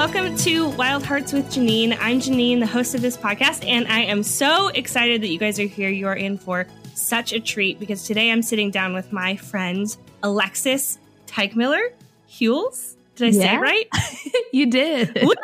welcome to Wild Hearts with Janine. I'm Janine, the host of this podcast, and I am so excited that you guys are here. You are in for such a treat because today I'm sitting down with my friends Alexis Teichmiller Hules. Did I yeah. say it right? you did. Woo!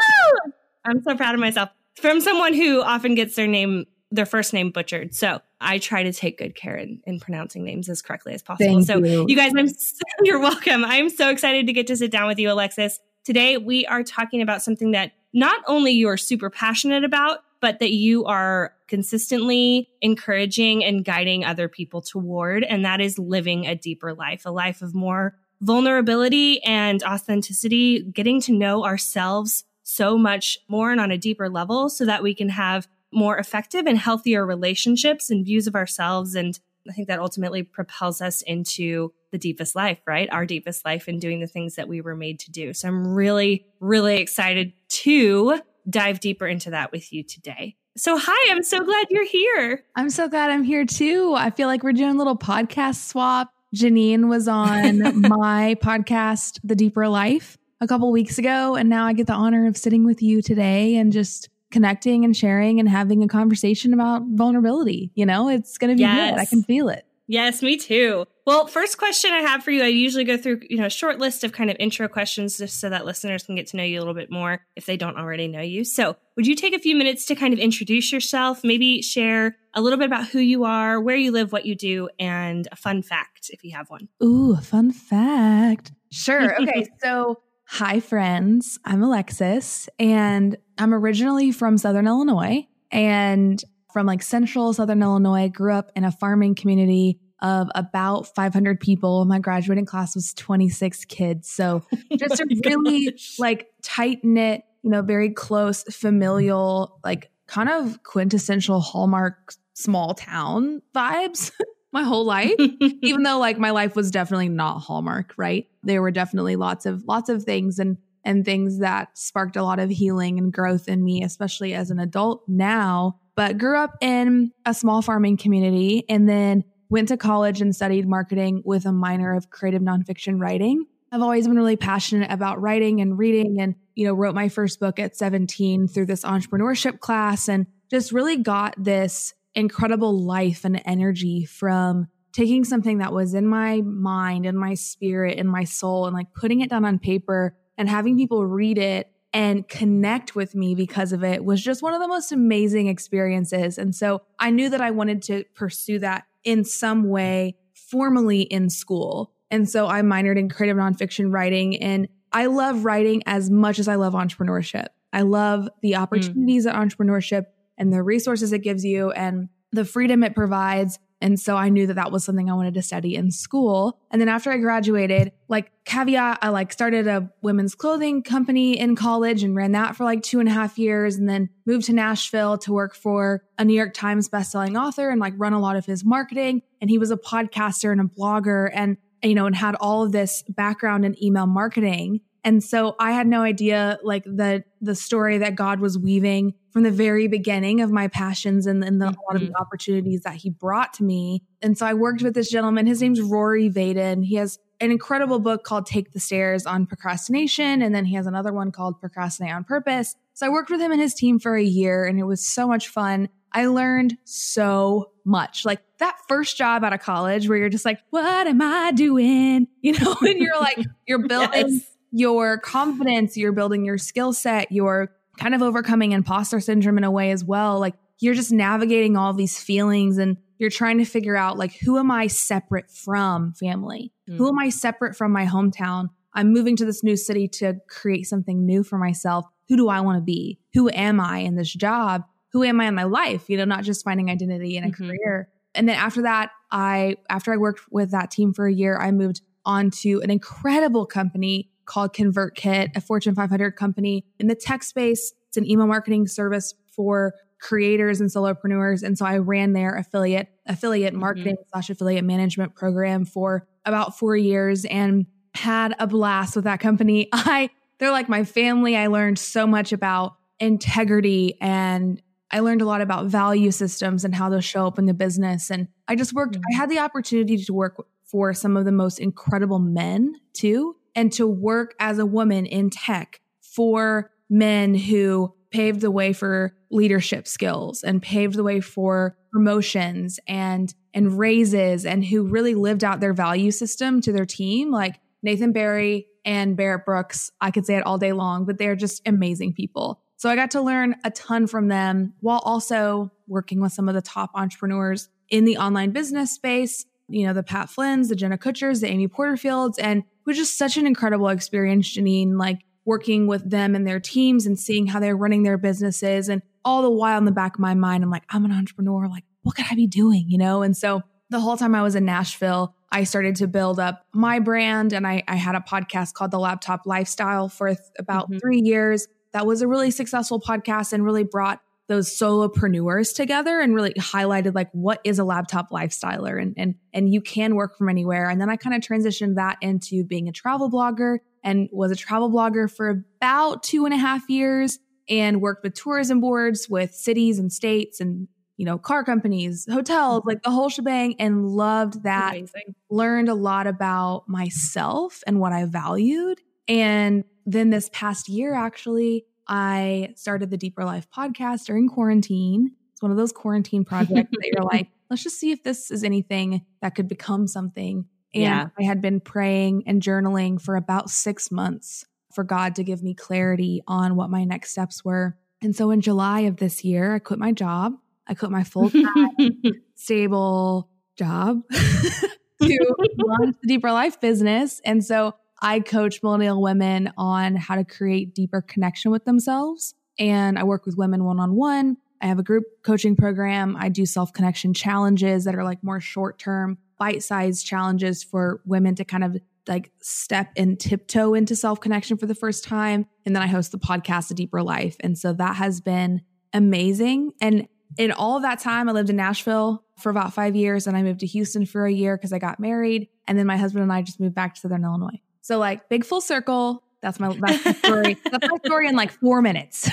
I'm so proud of myself. From someone who often gets their name, their first name butchered. So I try to take good care in, in pronouncing names as correctly as possible. Thank so you. you guys, I'm so, you're welcome. I'm so excited to get to sit down with you, Alexis. Today, we are talking about something that not only you're super passionate about, but that you are consistently encouraging and guiding other people toward. And that is living a deeper life, a life of more vulnerability and authenticity, getting to know ourselves so much more and on a deeper level so that we can have more effective and healthier relationships and views of ourselves. And I think that ultimately propels us into the deepest life, right? Our deepest life and doing the things that we were made to do. So I'm really, really excited to dive deeper into that with you today. So, hi, I'm so glad you're here. I'm so glad I'm here too. I feel like we're doing a little podcast swap. Janine was on my podcast, The Deeper Life, a couple weeks ago. And now I get the honor of sitting with you today and just connecting and sharing and having a conversation about vulnerability. You know, it's going to be yes. good. I can feel it. Yes, me too. Well, first question I have for you, I usually go through, you know, a short list of kind of intro questions just so that listeners can get to know you a little bit more if they don't already know you. So, would you take a few minutes to kind of introduce yourself, maybe share a little bit about who you are, where you live, what you do, and a fun fact if you have one? Ooh, a fun fact. Sure. Okay. so, hi, friends. I'm Alexis, and I'm originally from Southern Illinois. And from like central Southern Illinois, grew up in a farming community of about 500 people. My graduating class was 26 kids. So oh just oh a really gosh. like tight knit, you know, very close familial, like kind of quintessential Hallmark small town vibes. my whole life even though like my life was definitely not hallmark right there were definitely lots of lots of things and and things that sparked a lot of healing and growth in me especially as an adult now but grew up in a small farming community and then went to college and studied marketing with a minor of creative nonfiction writing. I've always been really passionate about writing and reading and, you know, wrote my first book at 17 through this entrepreneurship class and just really got this incredible life and energy from taking something that was in my mind and my spirit and my soul and like putting it down on paper and having people read it and connect with me because of it was just one of the most amazing experiences. And so I knew that I wanted to pursue that in some way formally in school. And so I minored in creative nonfiction writing and I love writing as much as I love entrepreneurship. I love the mm. opportunities mm. that entrepreneurship and the resources it gives you and the freedom it provides and so I knew that that was something I wanted to study in school. And then after I graduated, like caveat, I like started a women's clothing company in college and ran that for like two and a half years and then moved to Nashville to work for a New York Times bestselling author and like run a lot of his marketing. And he was a podcaster and a blogger and, you know, and had all of this background in email marketing. And so I had no idea like the the story that God was weaving from the very beginning of my passions and, and the, mm-hmm. a lot of the mm-hmm. opportunities that he brought to me. And so I worked with this gentleman. His name's Rory Vaden. He has an incredible book called Take the Stairs on procrastination. And then he has another one called Procrastinate on Purpose. So I worked with him and his team for a year and it was so much fun. I learned so much. Like that first job out of college where you're just like, what am I doing? You know, and you're like, you're building yes your confidence, you're building your skill set, you're kind of overcoming imposter syndrome in a way as well. Like you're just navigating all these feelings and you're trying to figure out like who am I separate from family? Mm. Who am I separate from my hometown? I'm moving to this new city to create something new for myself. Who do I want to be? Who am I in this job? Who am I in my life? You know, not just finding identity in a mm-hmm. career. And then after that, I after I worked with that team for a year, I moved on to an incredible company called ConvertKit, a Fortune 500 company in the tech space. It's an email marketing service for creators and solopreneurs. And so I ran their affiliate, affiliate mm-hmm. marketing mm-hmm. slash affiliate management program for about four years and had a blast with that company. I, they're like my family. I learned so much about integrity and I learned a lot about value systems and how those show up in the business. And I just worked, mm-hmm. I had the opportunity to work for some of the most incredible men too and to work as a woman in tech for men who paved the way for leadership skills and paved the way for promotions and and raises and who really lived out their value system to their team like Nathan Barry and Barrett Brooks. I could say it all day long, but they're just amazing people. So I got to learn a ton from them while also working with some of the top entrepreneurs in the online business space, you know, the Pat Flynn's, the Jenna Kutchers, the Amy Porterfields, and was just such an incredible experience, Janine, like working with them and their teams and seeing how they're running their businesses. And all the while in the back of my mind, I'm like, I'm an entrepreneur. Like, what could I be doing? You know? And so the whole time I was in Nashville, I started to build up my brand and I, I had a podcast called The Laptop Lifestyle for th- about mm-hmm. three years. That was a really successful podcast and really brought those solopreneurs together and really highlighted like what is a laptop lifestyler and and and you can work from anywhere. And then I kind of transitioned that into being a travel blogger and was a travel blogger for about two and a half years and worked with tourism boards with cities and states and you know car companies hotels like the whole shebang and loved that Amazing. learned a lot about myself and what i valued and then this past year actually I started the Deeper Life podcast during quarantine. It's one of those quarantine projects that you're like, let's just see if this is anything that could become something. And yeah. I had been praying and journaling for about six months for God to give me clarity on what my next steps were. And so in July of this year, I quit my job. I quit my full time, stable job to launch the Deeper Life business. And so I coach millennial women on how to create deeper connection with themselves. And I work with women one on one. I have a group coaching program. I do self connection challenges that are like more short term, bite sized challenges for women to kind of like step and tiptoe into self connection for the first time. And then I host the podcast, A Deeper Life. And so that has been amazing. And in all that time, I lived in Nashville for about five years and I moved to Houston for a year because I got married. And then my husband and I just moved back to Southern Illinois. So like big full circle. That's my that's my story. that's my story in like four minutes.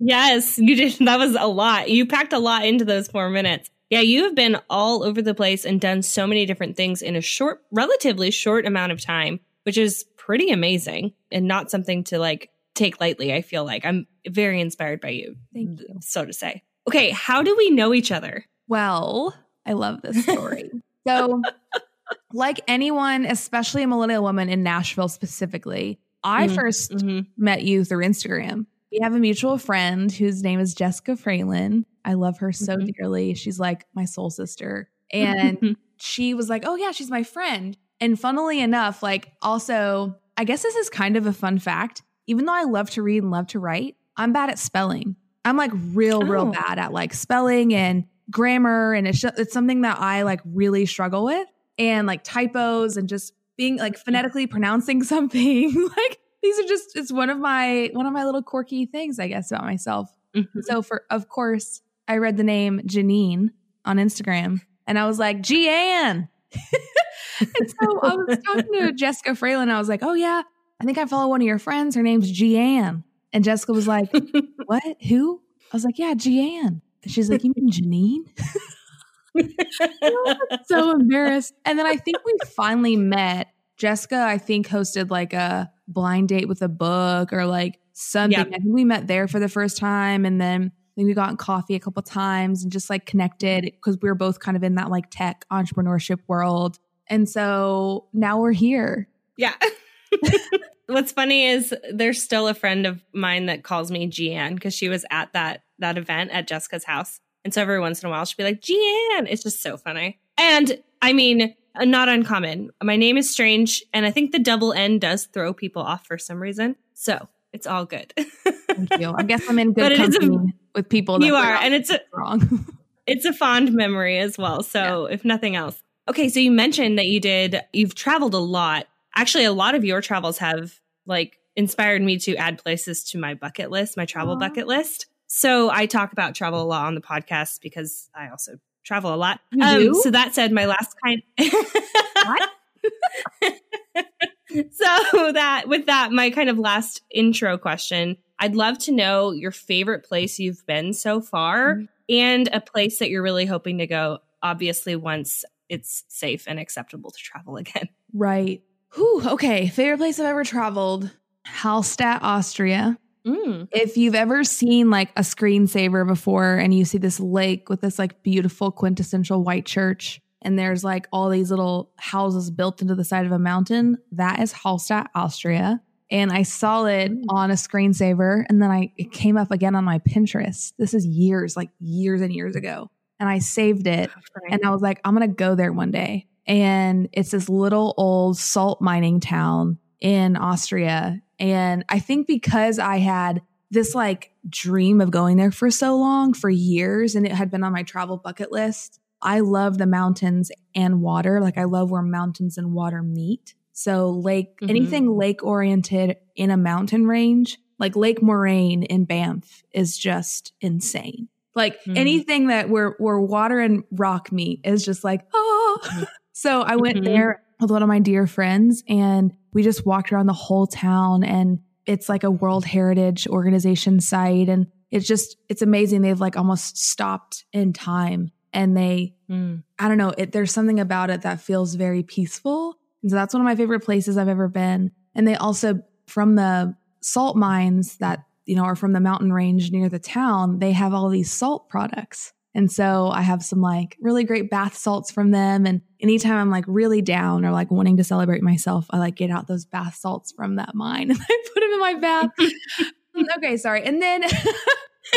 yes, you did. That was a lot. You packed a lot into those four minutes. Yeah, you have been all over the place and done so many different things in a short, relatively short amount of time, which is pretty amazing and not something to like take lightly. I feel like I'm very inspired by you. Thank you. So to say. Okay, how do we know each other? Well, I love this story. so like anyone, especially a millennial woman in Nashville specifically, I mm-hmm. 1st mm-hmm. met you through Instagram. We have a mutual friend whose name is Jessica Fralin. I love her so mm-hmm. dearly. She's like my soul sister. And she was like, Oh, yeah, she's my friend. And funnily enough, like, also, I guess this is kind of a fun fact. Even though I love to read and love to write, I'm bad at spelling. I'm like real, oh. real bad at like spelling and grammar. And it's, just, it's something that I like really struggle with and like typos and just being like phonetically pronouncing something. like these are just it's one of my one of my little quirky things, I guess, about myself. Mm-hmm. So for of course, I read the name Janine on Instagram and I was like, Gian. and so I was talking to Jessica Fralin. I was like, Oh yeah, I think I follow one of your friends. Her name's Gian. And Jessica was like, What? Who? I was like, Yeah, Gian. And she's like, You mean Janine? so embarrassed. And then I think we finally met. Jessica, I think, hosted like a blind date with a book or like something. Yep. I think we met there for the first time. And then I think we got in coffee a couple times and just like connected because we were both kind of in that like tech entrepreneurship world. And so now we're here. Yeah. What's funny is there's still a friend of mine that calls me Gian because she was at that that event at Jessica's house. And so every once in a while, she'll be like, Gian. It's just so funny. And I mean, uh, not uncommon. My name is strange. And I think the double N does throw people off for some reason. So it's all good. Thank you. I guess I'm in good company a, with people. you are. And it's a, wrong. it's a fond memory as well. So yeah. if nothing else. Okay. So you mentioned that you did, you've traveled a lot. Actually, a lot of your travels have like inspired me to add places to my bucket list, my travel Aww. bucket list. So I talk about travel a lot on the podcast because I also travel a lot. Um, so that said, my last kind. so that with that, my kind of last intro question, I'd love to know your favorite place you've been so far mm-hmm. and a place that you're really hoping to go. Obviously, once it's safe and acceptable to travel again. Right. Whew, okay. Favorite place I've ever traveled: Hallstatt, Austria. Mm. If you've ever seen like a screensaver before and you see this lake with this like beautiful quintessential white church and there's like all these little houses built into the side of a mountain, that is Hallstatt, Austria. And I saw it mm. on a screensaver and then I it came up again on my Pinterest. This is years, like years and years ago. And I saved it and I was like, I'm going to go there one day. And it's this little old salt mining town in Austria and I think because I had this like dream of going there for so long, for years, and it had been on my travel bucket list, I love the mountains and water. Like I love where mountains and water meet. So lake, mm-hmm. anything lake oriented in a mountain range, like Lake Moraine in Banff is just insane. Like mm-hmm. anything that where, where water and rock meet is just like, oh. So I went mm-hmm. there with one of my dear friends and we just walked around the whole town and it's like a World Heritage Organization site. And it's just, it's amazing. They've like almost stopped in time and they, mm. I don't know, it, there's something about it that feels very peaceful. And so that's one of my favorite places I've ever been. And they also, from the salt mines that, you know, are from the mountain range near the town, they have all these salt products. And so I have some like really great bath salts from them. And anytime I'm like really down or like wanting to celebrate myself, I like get out those bath salts from that mine and I put them in my bath. okay, sorry. And then, then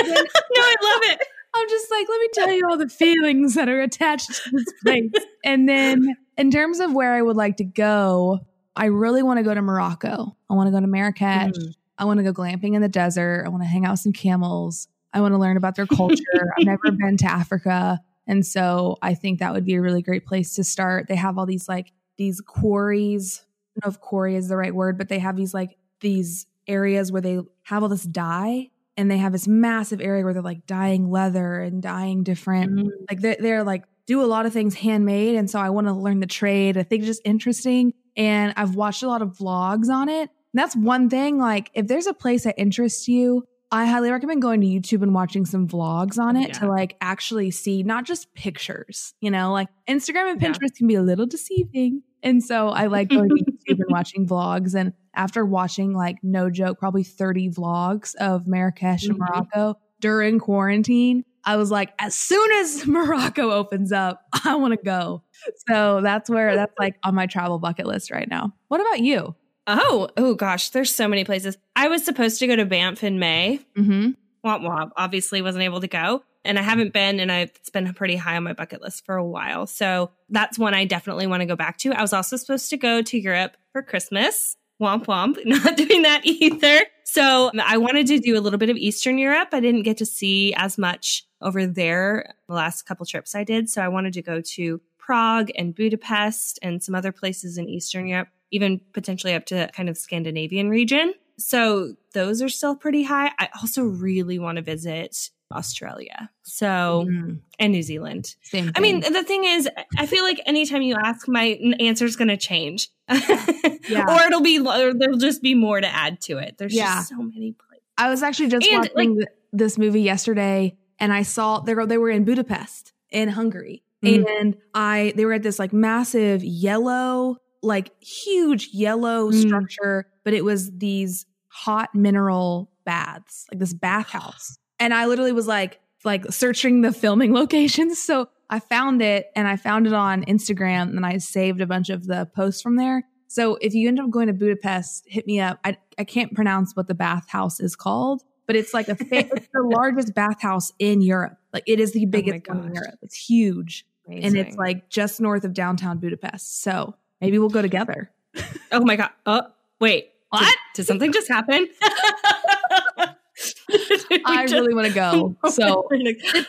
no, I love it. I'm just like, let me tell you all the feelings that are attached to this place. and then in terms of where I would like to go, I really want to go to Morocco. I want to go to Marrakesh. Mm. I want to go glamping in the desert. I want to hang out with some camels. I want to learn about their culture. I've never been to Africa. And so I think that would be a really great place to start. They have all these like these quarries. I don't know if quarry is the right word, but they have these like these areas where they have all this dye and they have this massive area where they're like dyeing leather and dyeing different mm-hmm. like they're, they're like do a lot of things handmade and so i want to learn the trade i think it's just interesting and i've watched a lot of vlogs on it and that's one thing like if there's a place that interests you I highly recommend going to YouTube and watching some vlogs on it yeah. to like actually see not just pictures, you know, like Instagram and Pinterest yeah. can be a little deceiving. And so I like going to YouTube and watching vlogs. And after watching like no joke, probably 30 vlogs of Marrakesh mm-hmm. and Morocco during quarantine, I was like, as soon as Morocco opens up, I want to go. So that's where that's like on my travel bucket list right now. What about you? Oh, oh gosh, there's so many places. I was supposed to go to Banff in May. Mm-hmm. Womp womp. Obviously, wasn't able to go, and I haven't been, and I've, it's been pretty high on my bucket list for a while. So that's one I definitely want to go back to. I was also supposed to go to Europe for Christmas. Womp womp. Not doing that either. So I wanted to do a little bit of Eastern Europe. I didn't get to see as much over there the last couple trips I did. So I wanted to go to Prague and Budapest and some other places in Eastern Europe even potentially up to kind of Scandinavian region. So those are still pretty high. I also really want to visit Australia. So, mm. and New Zealand. Same I mean, the thing is, I feel like anytime you ask, my answer is going to change. yeah. Or it'll be, or there'll just be more to add to it. There's yeah. just so many places. I was actually just and, watching like, this movie yesterday and I saw they were, they were in Budapest in Hungary. Mm. And I, they were at this like massive yellow like huge yellow mm. structure, but it was these hot mineral baths, like this bathhouse. And I literally was like, like searching the filming locations. So I found it and I found it on Instagram and I saved a bunch of the posts from there. So if you end up going to Budapest, hit me up. I, I can't pronounce what the bathhouse is called, but it's like a it's the largest bathhouse in Europe. Like it is the oh biggest oh one in Europe. It's huge. Amazing. And it's like just north of downtown Budapest. So Maybe we'll go together. oh my god. Oh, wait. What? Did, did something just happen? I just, really want to go. So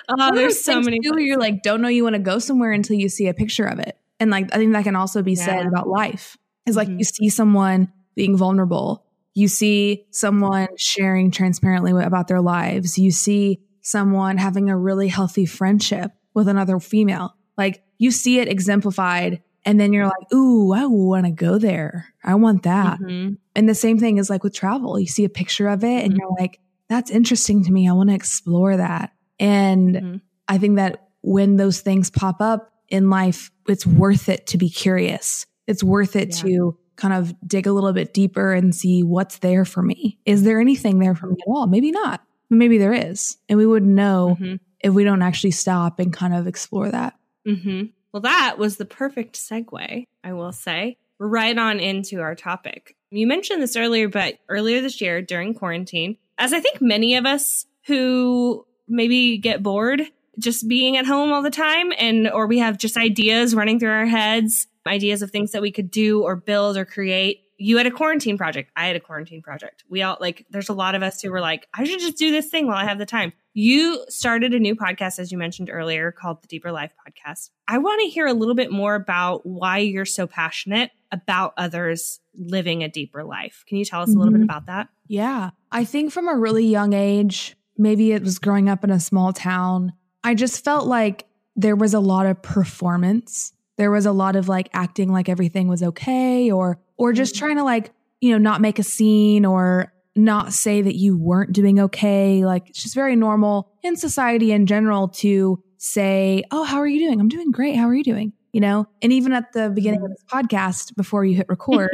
uh, there's so many. Too, you're like, don't know you want to go somewhere until you see a picture of it. And like, I think that can also be yeah. said about life. Is like mm-hmm. you see someone being vulnerable. You see someone sharing transparently about their lives. You see someone having a really healthy friendship with another female. Like you see it exemplified and then you're like, ooh, I want to go there. I want that. Mm-hmm. And the same thing is like with travel. You see a picture of it and mm-hmm. you're like, that's interesting to me. I want to explore that. And mm-hmm. I think that when those things pop up in life, it's worth it to be curious. It's worth it yeah. to kind of dig a little bit deeper and see what's there for me. Is there anything there for me at all? Maybe not. Maybe there is. And we wouldn't know mm-hmm. if we don't actually stop and kind of explore that. Mm-hmm. Well, that was the perfect segue, I will say, right on into our topic. You mentioned this earlier, but earlier this year during quarantine, as I think many of us who maybe get bored just being at home all the time and or we have just ideas running through our heads, ideas of things that we could do or build or create. You had a quarantine project. I had a quarantine project. We all like there's a lot of us who were like, I should just do this thing while I have the time. You started a new podcast as you mentioned earlier called the Deeper Life podcast. I want to hear a little bit more about why you're so passionate about others living a deeper life. Can you tell us a little mm-hmm. bit about that? Yeah. I think from a really young age, maybe it was growing up in a small town, I just felt like there was a lot of performance. There was a lot of like acting like everything was okay or or just mm-hmm. trying to like, you know, not make a scene or not say that you weren't doing okay. Like it's just very normal in society in general to say, "Oh, how are you doing? I'm doing great. How are you doing?" You know? And even at the beginning of this podcast before you hit record,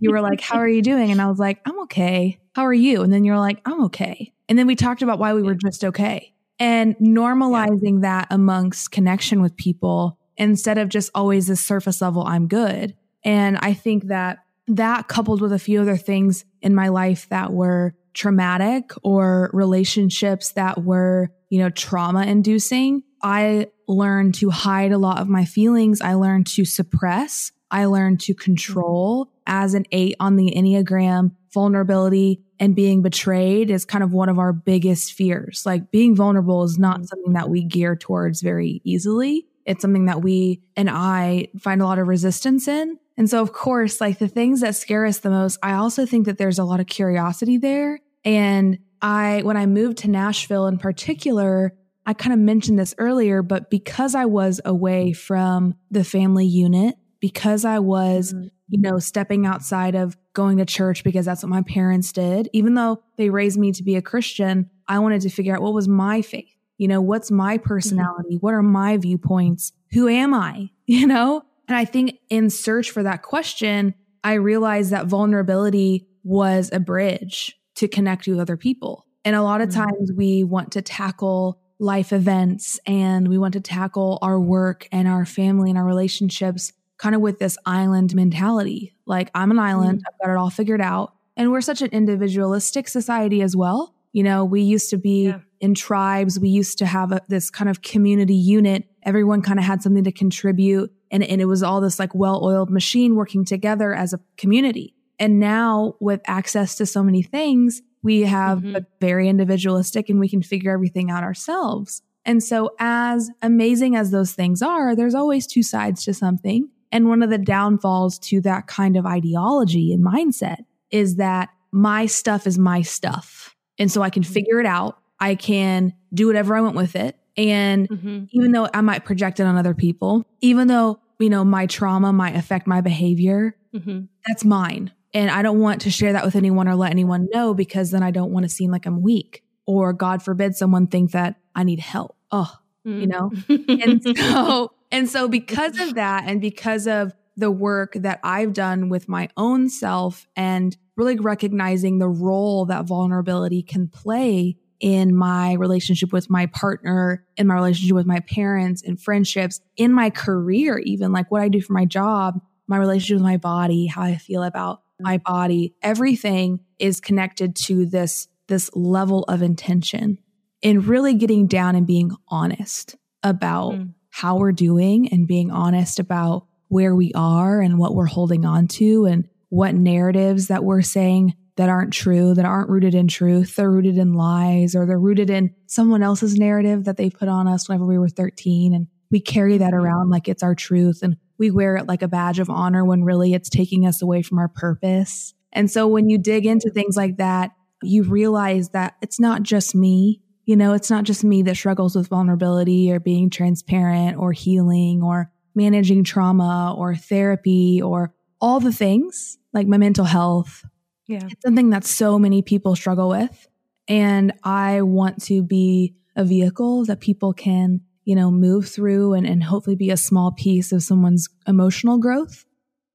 you were like, "How are you doing?" And I was like, "I'm okay. How are you?" And then you're like, "I'm okay." And then we talked about why we were just okay and normalizing yeah. that amongst connection with people instead of just always this surface level, I'm good. And I think that that coupled with a few other things in my life that were traumatic or relationships that were, you know, trauma inducing, I learned to hide a lot of my feelings. I learned to suppress. I learned to control as an eight on the Enneagram vulnerability and being betrayed is kind of one of our biggest fears. Like being vulnerable is not something that we gear towards very easily. It's something that we and I find a lot of resistance in. And so, of course, like the things that scare us the most, I also think that there's a lot of curiosity there. And I, when I moved to Nashville in particular, I kind of mentioned this earlier, but because I was away from the family unit, because I was, mm-hmm. you know, stepping outside of going to church because that's what my parents did. Even though they raised me to be a Christian, I wanted to figure out what was my faith. You know, what's my mm-hmm. personality? Mm-hmm. What are my viewpoints? Who am I? You know? And I think in search for that question, I realized that vulnerability was a bridge to connect with other people. And a lot of mm-hmm. times we want to tackle life events and we want to tackle our work and our family and our relationships kind of with this island mentality. Like, I'm an island, mm. I've got it all figured out. And we're such an individualistic society as well. You know, we used to be yeah. in tribes, we used to have a, this kind of community unit. Everyone kind of had something to contribute. And, and it was all this like well oiled machine working together as a community. And now with access to so many things, we have mm-hmm. a very individualistic and we can figure everything out ourselves. And so as amazing as those things are, there's always two sides to something. And one of the downfalls to that kind of ideology and mindset is that my stuff is my stuff. And so I can figure it out. I can do whatever I want with it. And mm-hmm. even though I might project it on other people, even though, you know, my trauma might affect my behavior, mm-hmm. that's mine. And I don't want to share that with anyone or let anyone know because then I don't want to seem like I'm weak or God forbid someone think that I need help. Oh, mm. you know? and so and so, because of that, and because of the work that I've done with my own self and really recognizing the role that vulnerability can play in my relationship with my partner, in my relationship with my parents and friendships, in my career, even like what I do for my job, my relationship with my body, how I feel about my body, everything is connected to this, this level of intention and really getting down and being honest about mm. how we're doing and being honest about where we are and what we're holding on to and what narratives that we're saying that aren't true, that aren't rooted in truth. They're rooted in lies or they're rooted in someone else's narrative that they put on us whenever we were 13. And we carry that around like it's our truth and we wear it like a badge of honor when really it's taking us away from our purpose. And so when you dig into things like that, you realize that it's not just me. You know, it's not just me that struggles with vulnerability or being transparent or healing or managing trauma or therapy or all the things like my mental health. Yeah. It's something that so many people struggle with. And I want to be a vehicle that people can, you know, move through and, and hopefully be a small piece of someone's emotional growth.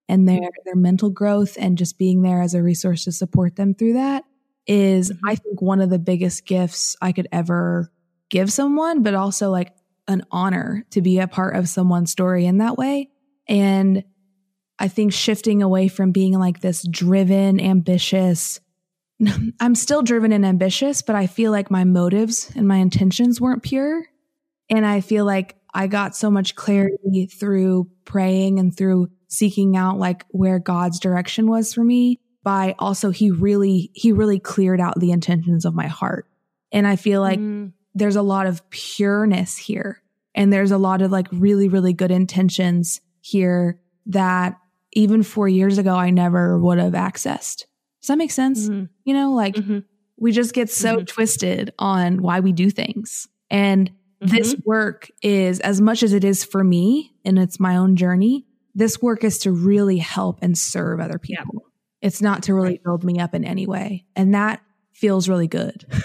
and their their mental growth and just being there as a resource to support them through that is mm-hmm. I think one of the biggest gifts I could ever give someone, but also like an honor to be a part of someone's story in that way. And I think shifting away from being like this driven, ambitious, I'm still driven and ambitious, but I feel like my motives and my intentions weren't pure. And I feel like I got so much clarity through praying and through seeking out like where God's direction was for me by also he really he really cleared out the intentions of my heart. And I feel like mm. there's a lot of pureness here and there's a lot of like really really good intentions here that even 4 years ago I never would have accessed. Does that make sense? Mm-hmm. You know, like mm-hmm. we just get so mm-hmm. twisted on why we do things. And this mm-hmm. work is as much as it is for me and it's my own journey, this work is to really help and serve other people. Yeah. It's not to really build me up in any way. And that feels really good.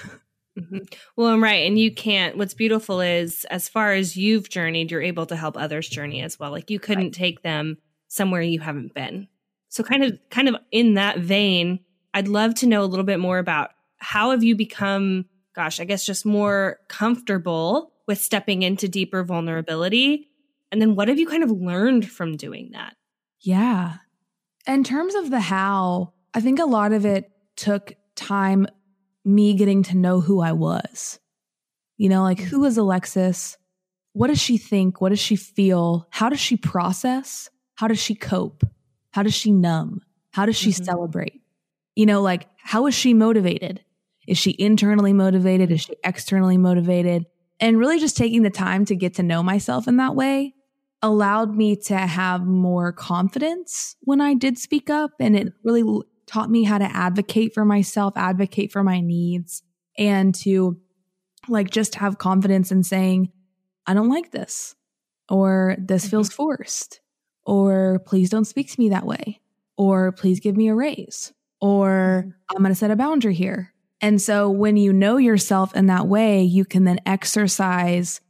Mm-hmm. Well, I'm right. And you can't, what's beautiful is as far as you've journeyed, you're able to help others journey as well. Like you couldn't right. take them somewhere you haven't been. So kind of, kind of in that vein, I'd love to know a little bit more about how have you become, gosh, I guess just more comfortable with stepping into deeper vulnerability? And then what have you kind of learned from doing that? Yeah. In terms of the how, I think a lot of it took time, me getting to know who I was. You know, like who is Alexis? What does she think? What does she feel? How does she process? How does she cope? How does she numb? How does she mm-hmm. celebrate? You know, like, how is she motivated? Is she internally motivated? Is she externally motivated? And really just taking the time to get to know myself in that way allowed me to have more confidence when I did speak up. And it really taught me how to advocate for myself, advocate for my needs, and to like just have confidence in saying, I don't like this, or this feels mm-hmm. forced, or please don't speak to me that way, or please give me a raise or. I'm going to set a boundary here. And so when you know yourself in that way, you can then exercise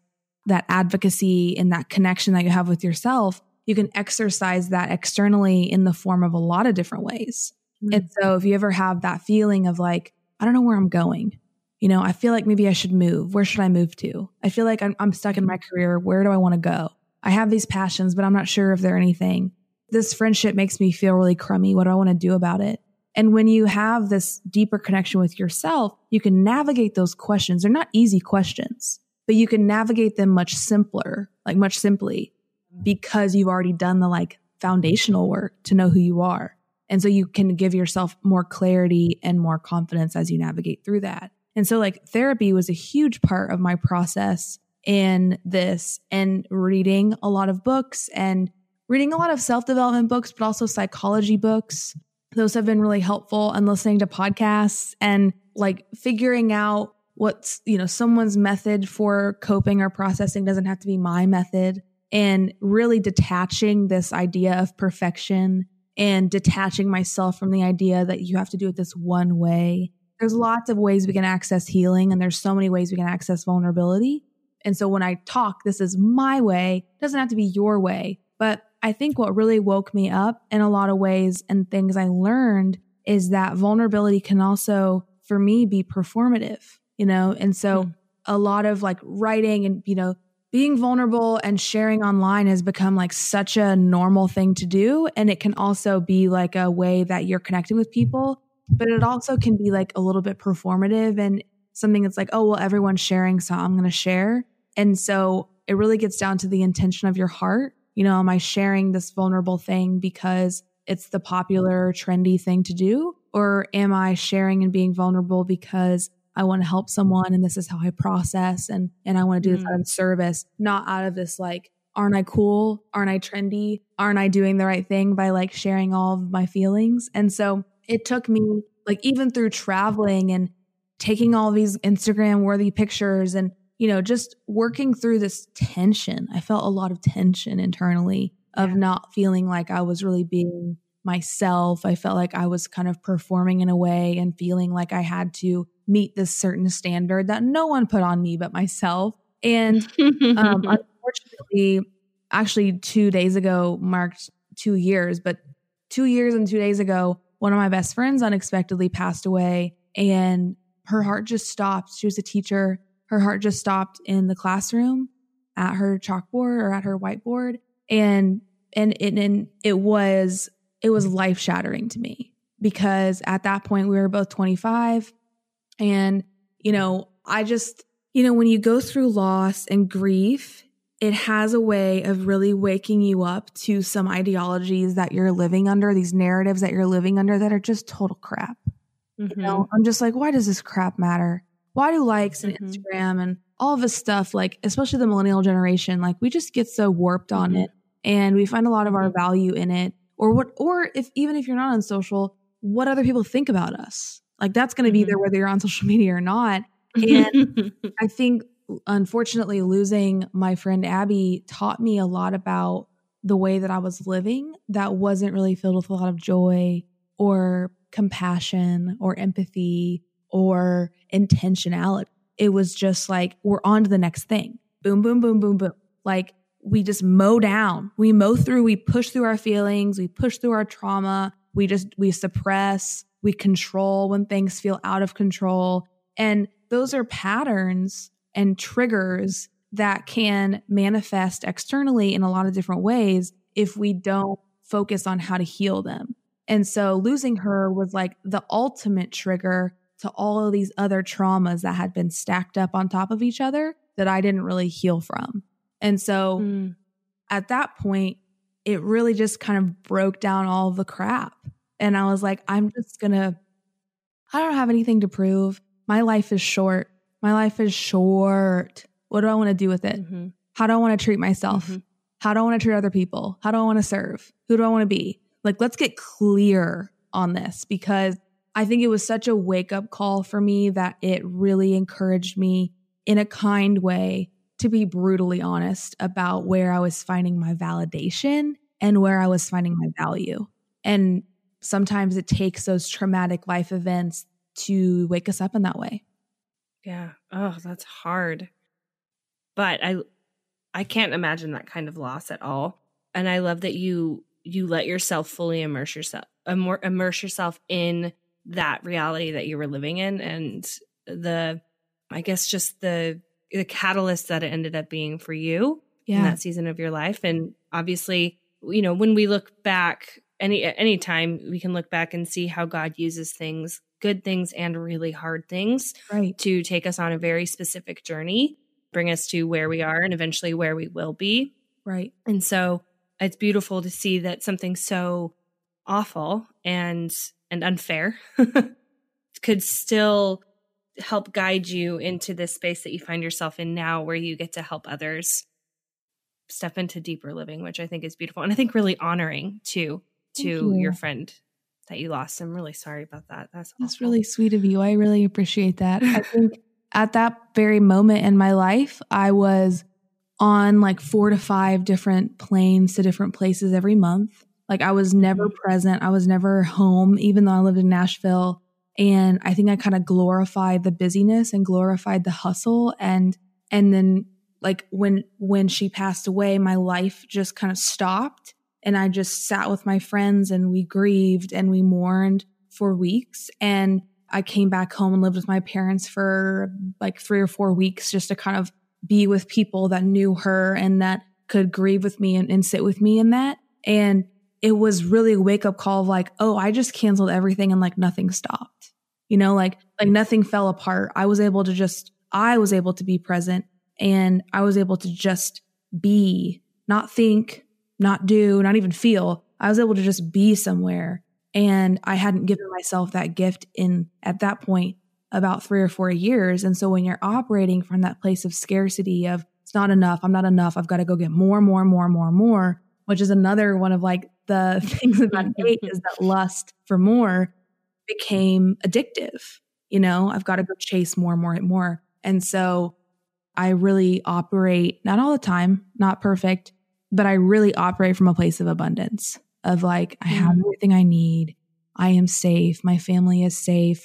that advocacy and that connection that you have with yourself. You can exercise that externally in the form of a lot of different ways. Mm-hmm. And so if you ever have that feeling of like, I don't know where I'm going, you know, I feel like maybe I should move. Where should I move to? I feel like I'm, I'm stuck in my career. Where do I want to go? I have these passions, but I'm not sure if they're anything. This friendship makes me feel really crummy. What do I want to do about it? And when you have this deeper connection with yourself, you can navigate those questions. They're not easy questions, but you can navigate them much simpler, like much simply because you've already done the like foundational work to know who you are. And so you can give yourself more clarity and more confidence as you navigate through that. And so like therapy was a huge part of my process in this and reading a lot of books and reading a lot of self development books, but also psychology books those have been really helpful and listening to podcasts and like figuring out what's, you know, someone's method for coping or processing doesn't have to be my method and really detaching this idea of perfection and detaching myself from the idea that you have to do it this one way. There's lots of ways we can access healing and there's so many ways we can access vulnerability. And so when I talk, this is my way, it doesn't have to be your way, but I think what really woke me up in a lot of ways and things I learned is that vulnerability can also, for me, be performative, you know? And so mm. a lot of like writing and, you know, being vulnerable and sharing online has become like such a normal thing to do. And it can also be like a way that you're connecting with people, but it also can be like a little bit performative and something that's like, oh, well, everyone's sharing, so I'm going to share. And so it really gets down to the intention of your heart you know, am I sharing this vulnerable thing because it's the popular, trendy thing to do? Or am I sharing and being vulnerable because I want to help someone and this is how I process and, and I want to do this mm. out of service, not out of this like, aren't I cool? Aren't I trendy? Aren't I doing the right thing by like sharing all of my feelings? And so it took me like even through traveling and taking all these Instagram worthy pictures and you know, just working through this tension. I felt a lot of tension internally of yeah. not feeling like I was really being myself. I felt like I was kind of performing in a way and feeling like I had to meet this certain standard that no one put on me but myself. And um, unfortunately, actually, two days ago marked two years, but two years and two days ago, one of my best friends unexpectedly passed away and her heart just stopped. She was a teacher. Her heart just stopped in the classroom at her chalkboard or at her whiteboard. And, and, it, and it was, it was life shattering to me because at that point we were both 25 and, you know, I just, you know, when you go through loss and grief, it has a way of really waking you up to some ideologies that you're living under, these narratives that you're living under that are just total crap. Mm-hmm. You know, I'm just like, why does this crap matter? Why do likes and mm-hmm. Instagram and all of this stuff, like, especially the millennial generation, like, we just get so warped on mm-hmm. it and we find a lot of our value in it. Or what, or if even if you're not on social, what other people think about us. Like, that's going to be there mm-hmm. whether you're on social media or not. And I think unfortunately, losing my friend Abby taught me a lot about the way that I was living that wasn't really filled with a lot of joy or compassion or empathy or intentionality. It was just like, we're on to the next thing. Boom, boom, boom, boom, boom. Like we just mow down, we mow through, we push through our feelings, we push through our trauma, we just, we suppress, we control when things feel out of control. And those are patterns and triggers that can manifest externally in a lot of different ways if we don't focus on how to heal them. And so losing her was like the ultimate trigger to all of these other traumas that had been stacked up on top of each other that I didn't really heal from. And so mm. at that point, it really just kind of broke down all the crap. And I was like, I'm just going to, I don't have anything to prove. My life is short. My life is short. What do I want to do with it? Mm-hmm. How do I want to treat myself? Mm-hmm. How do I want to treat other people? How do I want to serve? Who do I want to be? Like, let's get clear on this because I think it was such a wake up call for me that it really encouraged me in a kind way to be brutally honest about where I was finding my validation and where I was finding my value. And sometimes it takes those traumatic life events to wake us up in that way. Yeah. Oh, that's hard. But I I can't imagine that kind of loss at all. And I love that you you let yourself fully immerse yourself immerse yourself in that reality that you were living in and the I guess just the the catalyst that it ended up being for you yeah. in that season of your life. And obviously, you know, when we look back any any time we can look back and see how God uses things good things and really hard things right. to take us on a very specific journey, bring us to where we are and eventually where we will be. Right. And so it's beautiful to see that something so awful and and unfair could still help guide you into this space that you find yourself in now where you get to help others step into deeper living which i think is beautiful and i think really honoring too to you. your friend that you lost. I'm really sorry about that. That's that's awful. really sweet of you. I really appreciate that. I think at that very moment in my life, I was on like four to five different planes to different places every month. Like I was never mm-hmm. present. I was never home, even though I lived in Nashville. And I think I kind of glorified the busyness and glorified the hustle. And, and then like when, when she passed away, my life just kind of stopped and I just sat with my friends and we grieved and we mourned for weeks. And I came back home and lived with my parents for like three or four weeks just to kind of be with people that knew her and that could grieve with me and, and sit with me in that. And it was really a wake up call of like, oh, I just canceled everything and like nothing stopped. You know, like like nothing fell apart. I was able to just I was able to be present and I was able to just be, not think, not do, not even feel. I was able to just be somewhere. And I hadn't given myself that gift in at that point about three or four years. And so when you're operating from that place of scarcity of it's not enough, I'm not enough, I've got to go get more, more, more, more, more, which is another one of like the things about hate is that lust for more became addictive. You know, I've got to go chase more, more, and more. And so I really operate, not all the time, not perfect, but I really operate from a place of abundance of like, I have mm. everything I need. I am safe. My family is safe.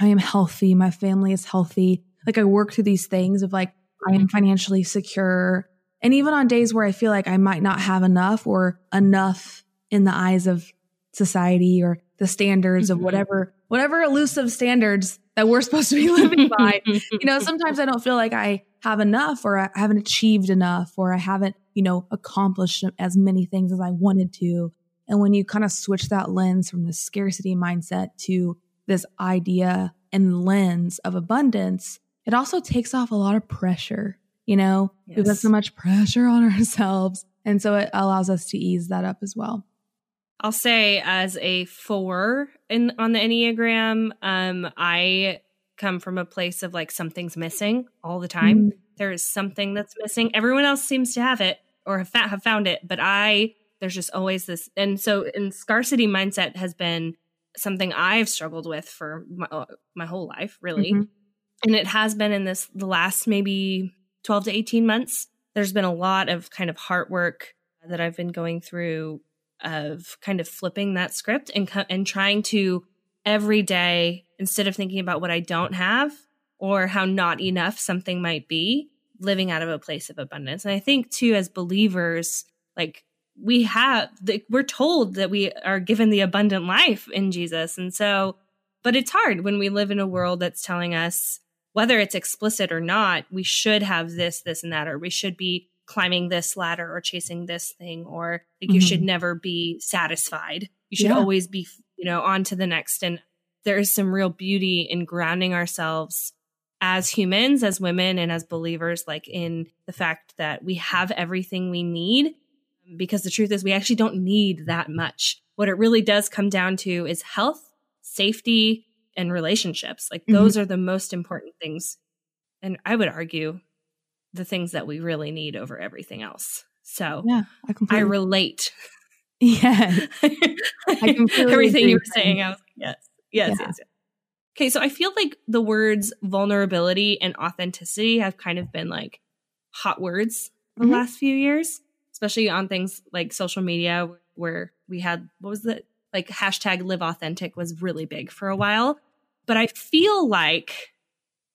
I am healthy. My family is healthy. Like I work through these things of like, I am financially secure. And even on days where I feel like I might not have enough or enough in the eyes of society or the standards mm-hmm. of whatever whatever elusive standards that we're supposed to be living by. you know, sometimes I don't feel like I have enough or I haven't achieved enough or I haven't, you know, accomplished as many things as I wanted to. And when you kind of switch that lens from the scarcity mindset to this idea and lens of abundance, it also takes off a lot of pressure. You know, yes. we put so much pressure on ourselves. And so it allows us to ease that up as well. I'll say as a four in on the Enneagram, um, I come from a place of like something's missing all the time. Mm. There is something that's missing. Everyone else seems to have it or have, fa- have found it, but I there's just always this. And so, in scarcity mindset has been something I've struggled with for my, uh, my whole life, really. Mm-hmm. And it has been in this the last maybe 12 to 18 months. There's been a lot of kind of heart work that I've been going through of kind of flipping that script and and trying to every day instead of thinking about what I don't have or how not enough something might be, living out of a place of abundance. And I think too as believers, like we have we're told that we are given the abundant life in Jesus. And so but it's hard when we live in a world that's telling us whether it's explicit or not, we should have this, this, and that, or we should be climbing this ladder or chasing this thing or like mm-hmm. you should mm-hmm. never be satisfied you should yeah. always be you know on to the next and there is some real beauty in grounding ourselves as humans as women and as believers like in the fact that we have everything we need because the truth is we actually don't need that much what it really does come down to is health safety and relationships like mm-hmm. those are the most important things and i would argue the things that we really need over everything else. So yeah, I, completely- I relate. Yeah. Everything you were saying, I was like, yes, yes, yeah. yes, yes. Okay, so I feel like the words vulnerability and authenticity have kind of been like hot words the mm-hmm. last few years, especially on things like social media where we had what was it? Like hashtag live authentic was really big for a while. But I feel like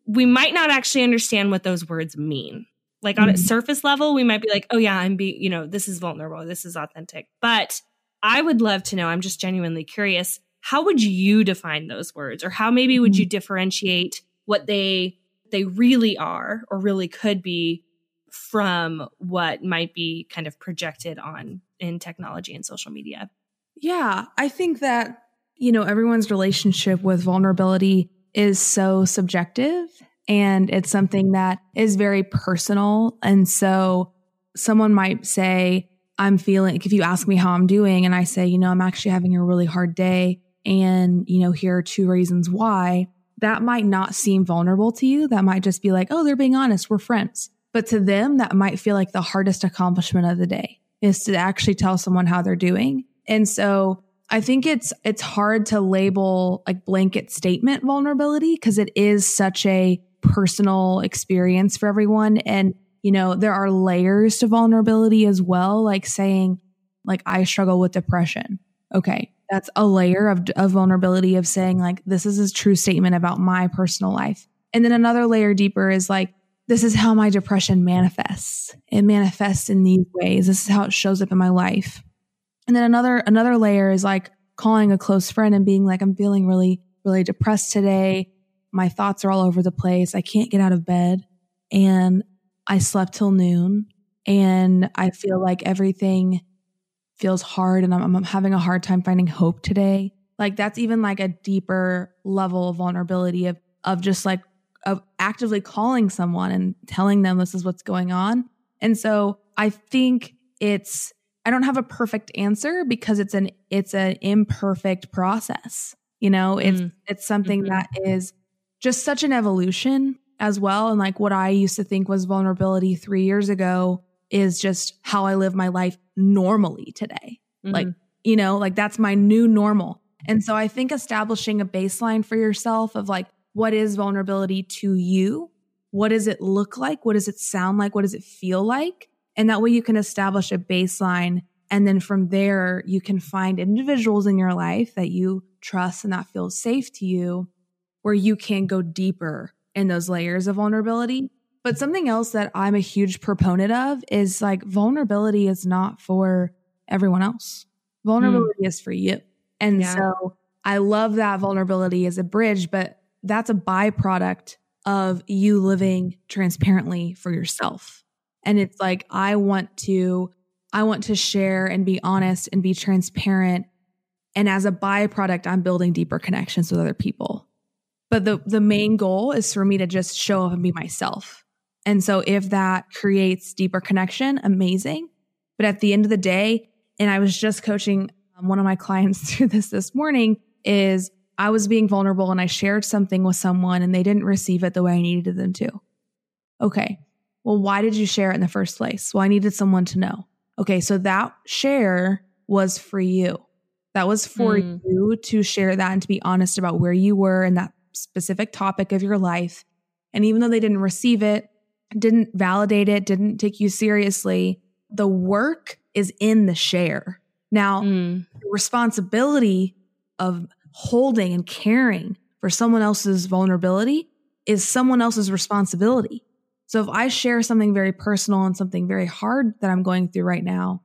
we might not actually understand what those words mean. Like on mm-hmm. a surface level, we might be like, oh yeah, I'm be, you know, this is vulnerable. This is authentic. But I would love to know, I'm just genuinely curious, how would you define those words? Or how maybe would you mm-hmm. differentiate what they they really are or really could be from what might be kind of projected on in technology and social media? Yeah, I think that, you know, everyone's relationship with vulnerability is so subjective and it's something that is very personal. And so someone might say, I'm feeling, if you ask me how I'm doing, and I say, you know, I'm actually having a really hard day, and, you know, here are two reasons why, that might not seem vulnerable to you. That might just be like, oh, they're being honest, we're friends. But to them, that might feel like the hardest accomplishment of the day is to actually tell someone how they're doing. And so I think it's it's hard to label like blanket statement vulnerability because it is such a personal experience for everyone. And, you know, there are layers to vulnerability as well, like saying, like, I struggle with depression. Okay. That's a layer of, of vulnerability of saying, like, this is a true statement about my personal life. And then another layer deeper is like, this is how my depression manifests. It manifests in these ways. This is how it shows up in my life. And then another, another layer is like calling a close friend and being like, I'm feeling really, really depressed today my thoughts are all over the place. I can't get out of bed and I slept till noon and I feel like everything feels hard and I'm, I'm, having a hard time finding hope today. Like that's even like a deeper level of vulnerability of, of just like, of actively calling someone and telling them this is what's going on. And so I think it's, I don't have a perfect answer because it's an, it's an imperfect process. You know, it's, mm. it's something mm-hmm. that is just such an evolution as well. And like what I used to think was vulnerability three years ago is just how I live my life normally today. Mm-hmm. Like, you know, like that's my new normal. And so I think establishing a baseline for yourself of like, what is vulnerability to you? What does it look like? What does it sound like? What does it feel like? And that way you can establish a baseline. And then from there, you can find individuals in your life that you trust and that feels safe to you where you can go deeper in those layers of vulnerability. But something else that I'm a huge proponent of is like vulnerability is not for everyone else. Vulnerability mm. is for you. And Yeah. so I love that vulnerability as a bridge, but that's a byproduct of you living transparently for yourself. And it's like, I want to, I want to share and be honest and be transparent. And as a byproduct, I'm building deeper connections with other people. But the, the main goal is for me to just show up and be myself. And so if that creates deeper connection, amazing. But at the end of the day, and I was just coaching um, one of my clients through this this morning, is I was being vulnerable and I shared something with someone and they didn't receive it the way I needed them to. Okay. Well, why did you share it in the first place? Well, I needed someone to know. Okay. So that share was for you. That was for Mm. you to share that and to be honest about where you were in that specific topic of your life. And even though they didn't receive it, didn't validate it, didn't take you seriously, the work is in the share. Now, Mm. the responsibility of holding and caring for someone else's vulnerability is someone else's responsibility. So if I share something very personal and something very hard that I'm going through right now,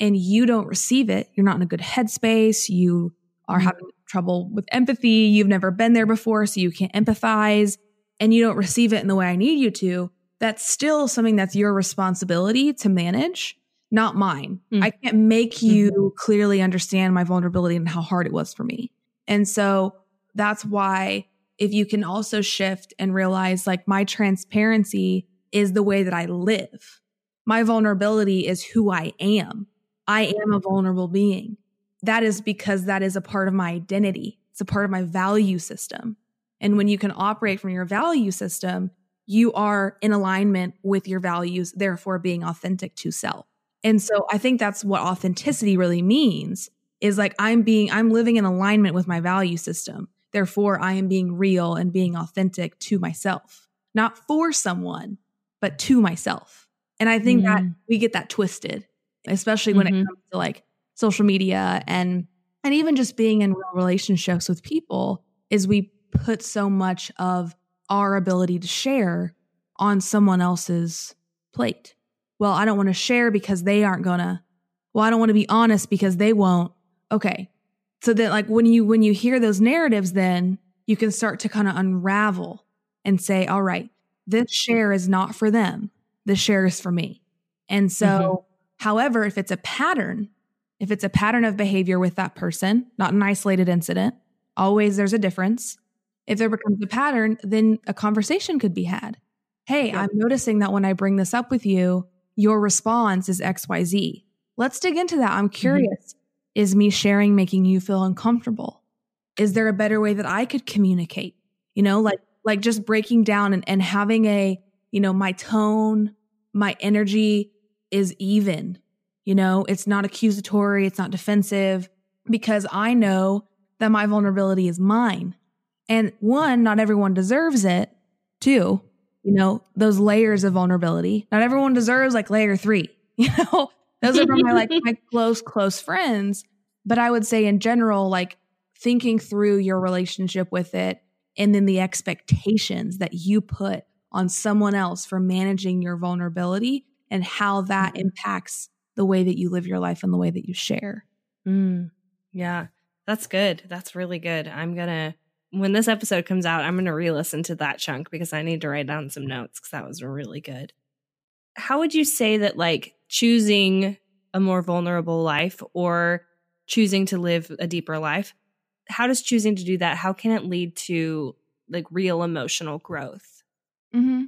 and you don't receive it, you're not in a good headspace, you are Mhm. having trouble with empathy, you've never been there before, so you can't empathize, and you don't receive it in the way I need you to, that's still something that's your responsibility to manage, not mine. Mm. I can't make you clearly understand my vulnerability and how hard it was for me. And so that's why if you can also shift and realize like my transparency is the way that I live. My vulnerability is who I am. I am a vulnerable being. That is because that is a part of my identity. It's a part of my value system. And when you can operate from your value system, you are in alignment with your values, therefore being authentic to self. And so I think that's what authenticity really means is like I'm being, I'm living in alignment with my value system. Therefore, I am being real and being authentic to myself, not for someone, but to myself. And I think that Mm. we get that twisted, especially when Mhm. it comes to like social media and and even just being in real relationships with people is we put so much of our ability to share on someone else's plate. Well, I don't want to share because they aren't going to. Well, I don't want to be honest because they won't. Okay. So that like when you when you hear those narratives then you can start to kind of unravel and say, "All right, this share is not for them. This share is for me." And so, mm-hmm. however, if it's a pattern, if it's a pattern of behavior with that person, not an isolated incident, always there's a difference. If there becomes a pattern, then a conversation could be had. Hey, Yep. I'm noticing that when I bring this up with you, your response is XYZ. Let's dig into that. I'm mm-hmm. curious. Is me sharing making you feel uncomfortable? Is there a better way that I could communicate? You know, like like just breaking down and, and having a, you know, my tone, my energy is even. You know, it's not accusatory, it's not defensive, because I know that my vulnerability is mine. And one, not everyone deserves it. Two, you know, those layers of vulnerability. Not everyone deserves like layer three. You know, those are my like my close, close friends. But I would say in general, like thinking through your relationship with it and then the expectations that you put on someone else for managing your vulnerability and how that Mhm. impacts the way that you live your life and the way that you share. Mm, yeah, that's good. That's really good. I'm gonna when this episode comes out, I'm gonna re-listen to that chunk because I need to write down some notes because that was really good. How would you say that like choosing a more vulnerable life or choosing to live a deeper life? How does choosing to do that? How can it lead to like real emotional growth? Mm-hmm.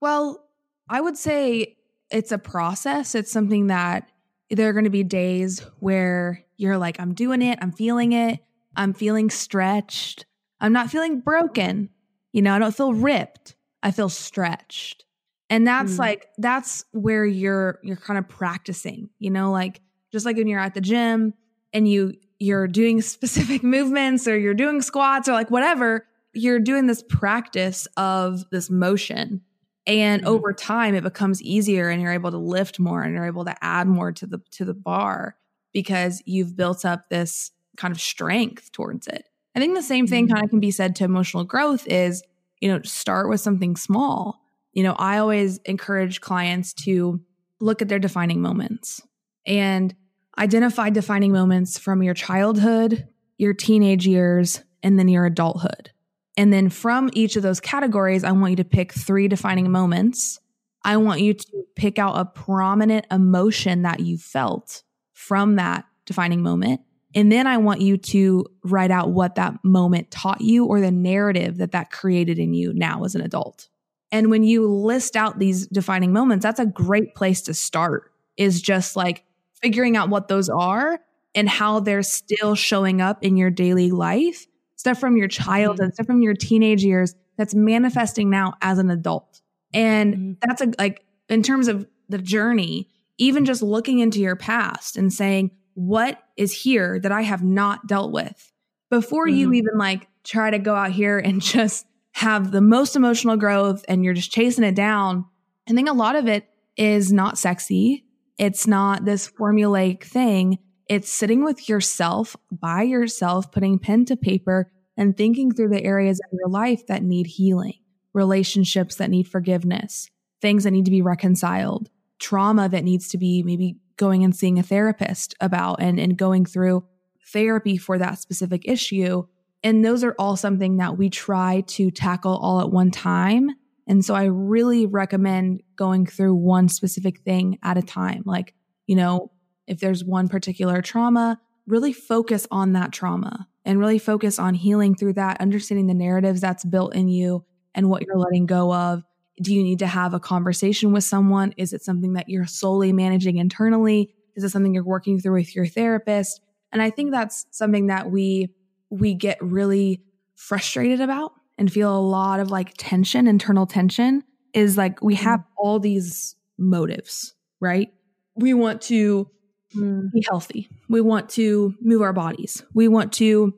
Well, I would say it's a process. It's something that there are going to be days where you're like, I'm doing it, I'm feeling it, I'm feeling stretched, I'm not feeling broken. You know, I don't feel ripped, I feel stretched. And that's Mm. like that's where you're you're kind of practicing, you know, like just like when you're at the gym and you you're doing specific movements or you're doing squats or like whatever, you're doing this practice of this motion. And Mhm. over time it becomes easier and you're able to lift more and you're able to add more to the to the bar because you've built up this kind of strength towards it. I think the same thing Mhm. kind of can be said to emotional growth is, you know, start with something small. You know, I always encourage clients to look at their defining moments and identify defining moments from your childhood, your teenage years, and then your adulthood. And then from each of those categories, I want you to pick three defining moments. I want you to pick out a prominent emotion that you felt from that defining moment. And then I want you to write out what that moment taught you or the narrative that that created in you now as an adult. And when you list out these defining moments, that's a great place to start is just like figuring out what those are and how they're still showing up in your daily life, stuff from your childhood, mm-hmm. stuff from your teenage years that's manifesting now as an adult. And mm-hmm. that's a, like, in terms of the journey, even just looking into your past and saying, what is here that I have not dealt with before mm-hmm. you even like try to go out here and just have the most emotional growth and you're just chasing it down. I think a lot of it is not sexy. It's not this formulaic thing. It's sitting with yourself by yourself, putting pen to paper and thinking through the areas of your life that need healing, relationships that need forgiveness, things that need to be reconciled, trauma that needs to be maybe going and seeing a therapist about and, and going through therapy for that specific issue. And those are all something that we try to tackle all at one time. And so I really recommend going through one specific thing at a time. Like, you know, if there's one particular trauma, really focus on that trauma and really focus on healing through that, understanding the narratives that's built in you and what you're letting go of. Do you need to have a conversation with someone? Is it something that you're solely managing internally? Is it something you're working through with your therapist? And I think that's something that we we get really frustrated about and feel a lot of like tension, internal tension is like we have mm. all these motives, right? We want to mm. be healthy. We want to move our bodies. We want to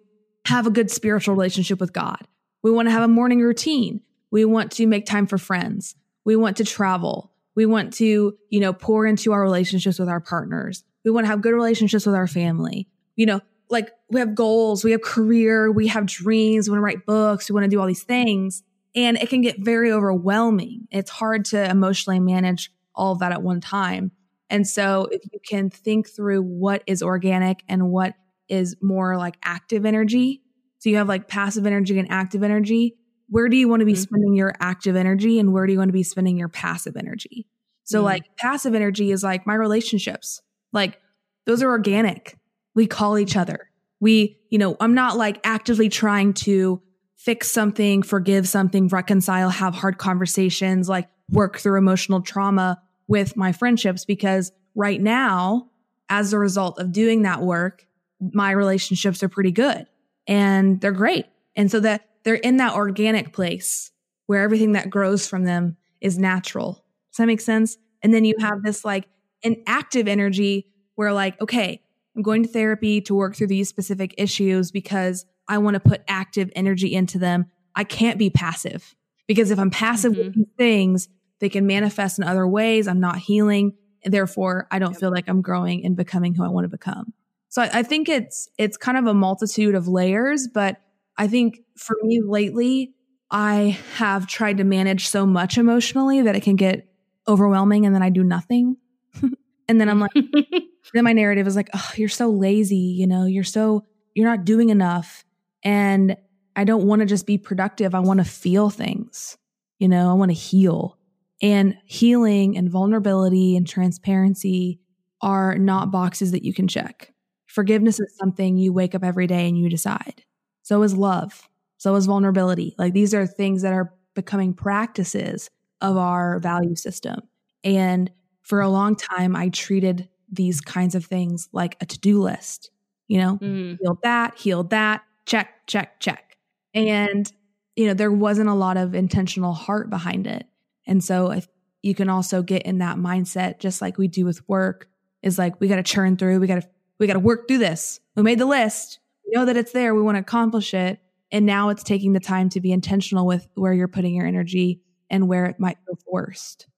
have a good spiritual relationship with God. We want to have a morning routine. We want to make time for friends. We want to travel. We want to, you know, pour into our relationships with our partners. We want to have good relationships with our family. You know, like we have goals, we have career, we have dreams, we want to write books, we want to do all these things. And it can get very overwhelming. It's hard to emotionally manage all of that at one time. And so if you can think through what is organic and what is more like active energy. So you have like passive energy and active energy. Where do you want to be mm-hmm. spending your active energy and where do you want to be spending your passive energy? So mm-hmm. like passive energy is like my relationships. Like those are organic. We call each other. We, you know, I'm not like actively trying to fix something, forgive something, reconcile, have hard conversations, like work through emotional trauma with my friendships because right now, as a result of doing that work, my relationships are pretty good and they're great. And so that they're in that organic place where everything that grows from them is natural. Does that make sense? And then you have this like an active energy where like, okay, I'm going to therapy to work through these specific issues because I want to put active energy into them. I can't be passive because if I'm passive mm-hmm. with these things, they can manifest in other ways. I'm not healing. And therefore, I don't yep. feel like I'm growing and becoming who I want to become. So I, I think it's it's kind of a multitude of layers, but I think for me lately, I have tried to manage so much emotionally that it can get overwhelming and then I do nothing. and then I'm like, then my narrative is like, oh, you're so lazy, you know, you're so, you're not doing enough. And I don't want to just be productive. I want to feel things, you know, I want to heal. And healing and vulnerability and transparency are not boxes that you can check. Forgiveness is something you wake up every day and you decide. So is love. So is vulnerability. Like these are things that are becoming practices of our value system. And for a long time, I treated these kinds of things like a to do list. You know, mm. healed that, healed that, check, check, check. And, you know, there wasn't a lot of intentional heart behind it. And so if you can also get in that mindset, just like we do with work, is like, we got to churn through, we got to we got to work through this. We made the list. We know that it's there. We want to accomplish it. And now it's taking the time to be intentional with where you're putting your energy and where it might go first.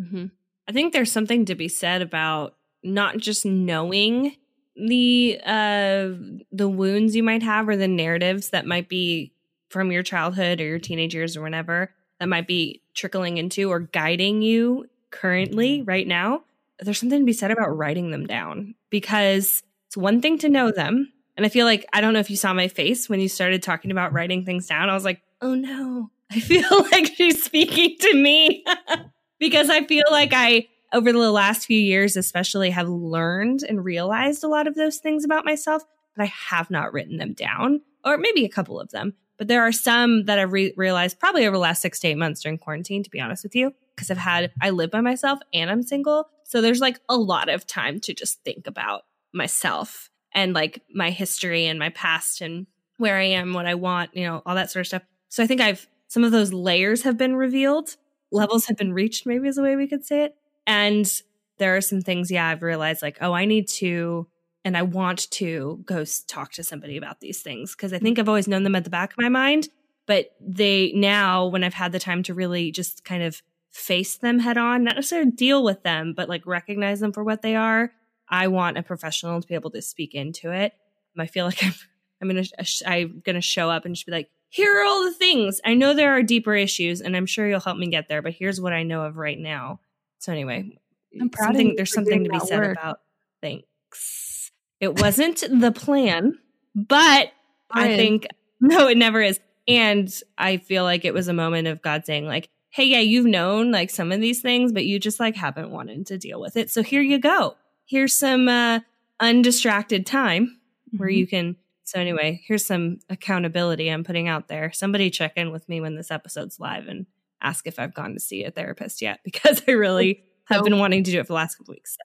Mm-hmm. I think there's something to be said about not just knowing the uh the wounds you might have or the narratives that might be from your childhood or your teenage years or whenever that might be trickling into or guiding you currently right now. There's something to be said about writing them down because it's one thing to know them. And I feel like, I don't know if you saw my face when you started talking about writing things down. I was like, oh no, I feel like she's speaking to me because I feel like I, over the last few years, especially, have learned and realized a lot of those things about myself, but I have not written them down, or maybe a couple of them. But there are some that I've re- realized probably over the last six to eight months during quarantine, to be honest with you, because I've had, I live by myself and I'm single. So there's like a lot of time to just think about myself and like my history and my past and where I am, what I want, you know, all that sort of stuff. So I think I've some of those layers have been revealed, levels have been reached, maybe is the way we could say it. And there are some things, yeah, I've realized like, oh, I need to and I want to go talk to somebody about these things because I mm. think I've always known them at the back of my mind. But they now, when I've had the time to really just kind of face them head on, not necessarily deal with them, but like recognize them for what they are, I want a professional to be able to speak into it. I feel like I'm, I'm gonna I'm gonna show up and just be like, here are all the things. I know there are deeper issues, and I'm sure you'll help me get there. But here's what I know of right now. So anyway, I'm proud of there's something to be said work. about thanks. It wasn't the plan, but I think no, it never is. And I feel like it was a moment of God saying, like, hey, yeah, you've known like some of these things, but you just like haven't wanted to deal with it. So here you go here's some uh, undistracted time mm-hmm. where you can. So, anyway, here's some accountability I'm putting out there. Somebody check in with me when this episode's live and ask if I've gone to see a therapist yet because I really oh, have been wanting to do it for the last couple weeks.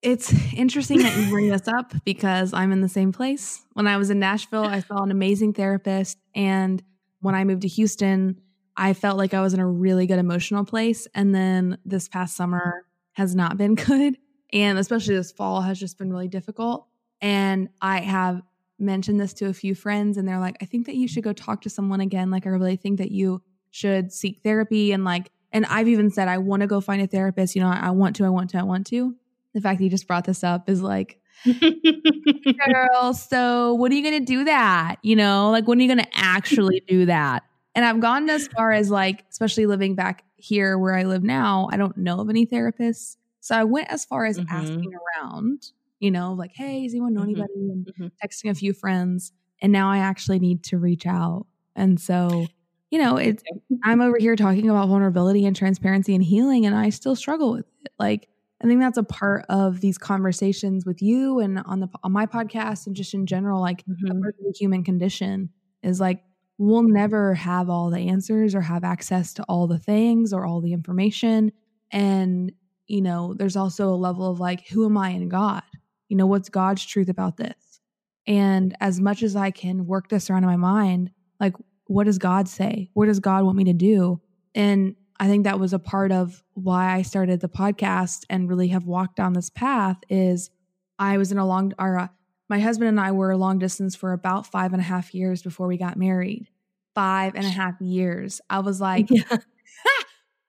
It's interesting that you bring this up because I'm in the same place. When I was in Nashville, I saw an amazing therapist. And when I moved to Houston, I felt like I was in a really good emotional place. And then this past summer has not been good. And especially this fall has just been really difficult. And I have mentioned this to a few friends, and they're like, I think that you should go talk to someone again. Like, I really think that you should seek therapy. And like, and I've even said, I want to go find a therapist. You know, I want to, I want to, I want to. The fact that you just brought this up is like, girl, so when are you going to do that? You know, like, when are you going to actually do that? And I've gone as far as like, especially living back here where I live now, I don't know of any therapists. So I went as far as mm-hmm. asking around, you know, like, hey, does anyone know mm-hmm. anybody? And mm-hmm. texting a few friends. And now I actually need to reach out. And so, you know, it's I'm over here talking about vulnerability and transparency and healing, and I still struggle with it. Like, I think that's a part of these conversations with you and on the on my podcast and just in general, like mm-hmm. the human condition is like we'll never have all the answers or have access to all the things or all the information. And you know, there's also a level of like, who am I in God? You know, what's God's truth about this? And as much as I can work this around in my mind, like, what does God say? What does God want me to do? And I think that was a part of why I started the podcast and really have walked down this path is I was in a long, or uh, my husband and I were long distance for about five and a half years before we got married. Five and a half years. I was like, yeah.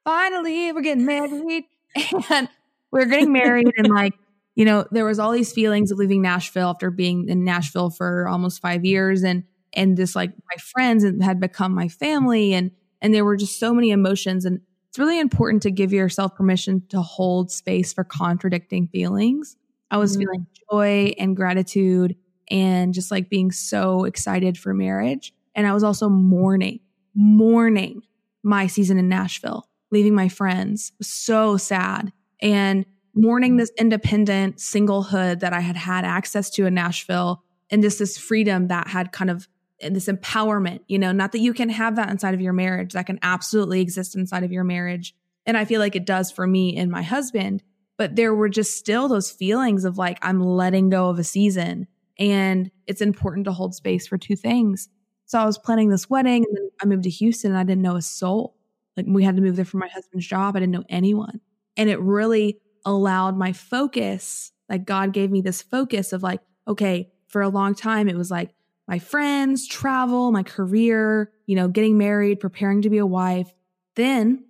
finally, we're getting married. and we're getting married and like you know there was all these feelings of leaving nashville after being in nashville for almost five years and and this like my friends had become my family and and there were just so many emotions and it's really important to give yourself permission to hold space for contradicting feelings i was mm-hmm. feeling joy and gratitude and just like being so excited for marriage and i was also mourning mourning my season in nashville leaving my friends. so sad. And mourning this independent singlehood that I had had access to in Nashville and just this freedom that had kind of this empowerment, you know, not that you can have that inside of your marriage, that can absolutely exist inside of your marriage. And I feel like it does for me and my husband. But there were just still those feelings of like, I'm letting go of a season. And it's important to hold space for two things. So I was planning this wedding and then I moved to Houston and I didn't know a soul. Like we had to move there for my husband's job. I didn't know anyone. And it really allowed my focus, like God gave me this focus of like, okay, for a long time, it was like my friends, travel, my career, you know, getting married, preparing to be a wife. Then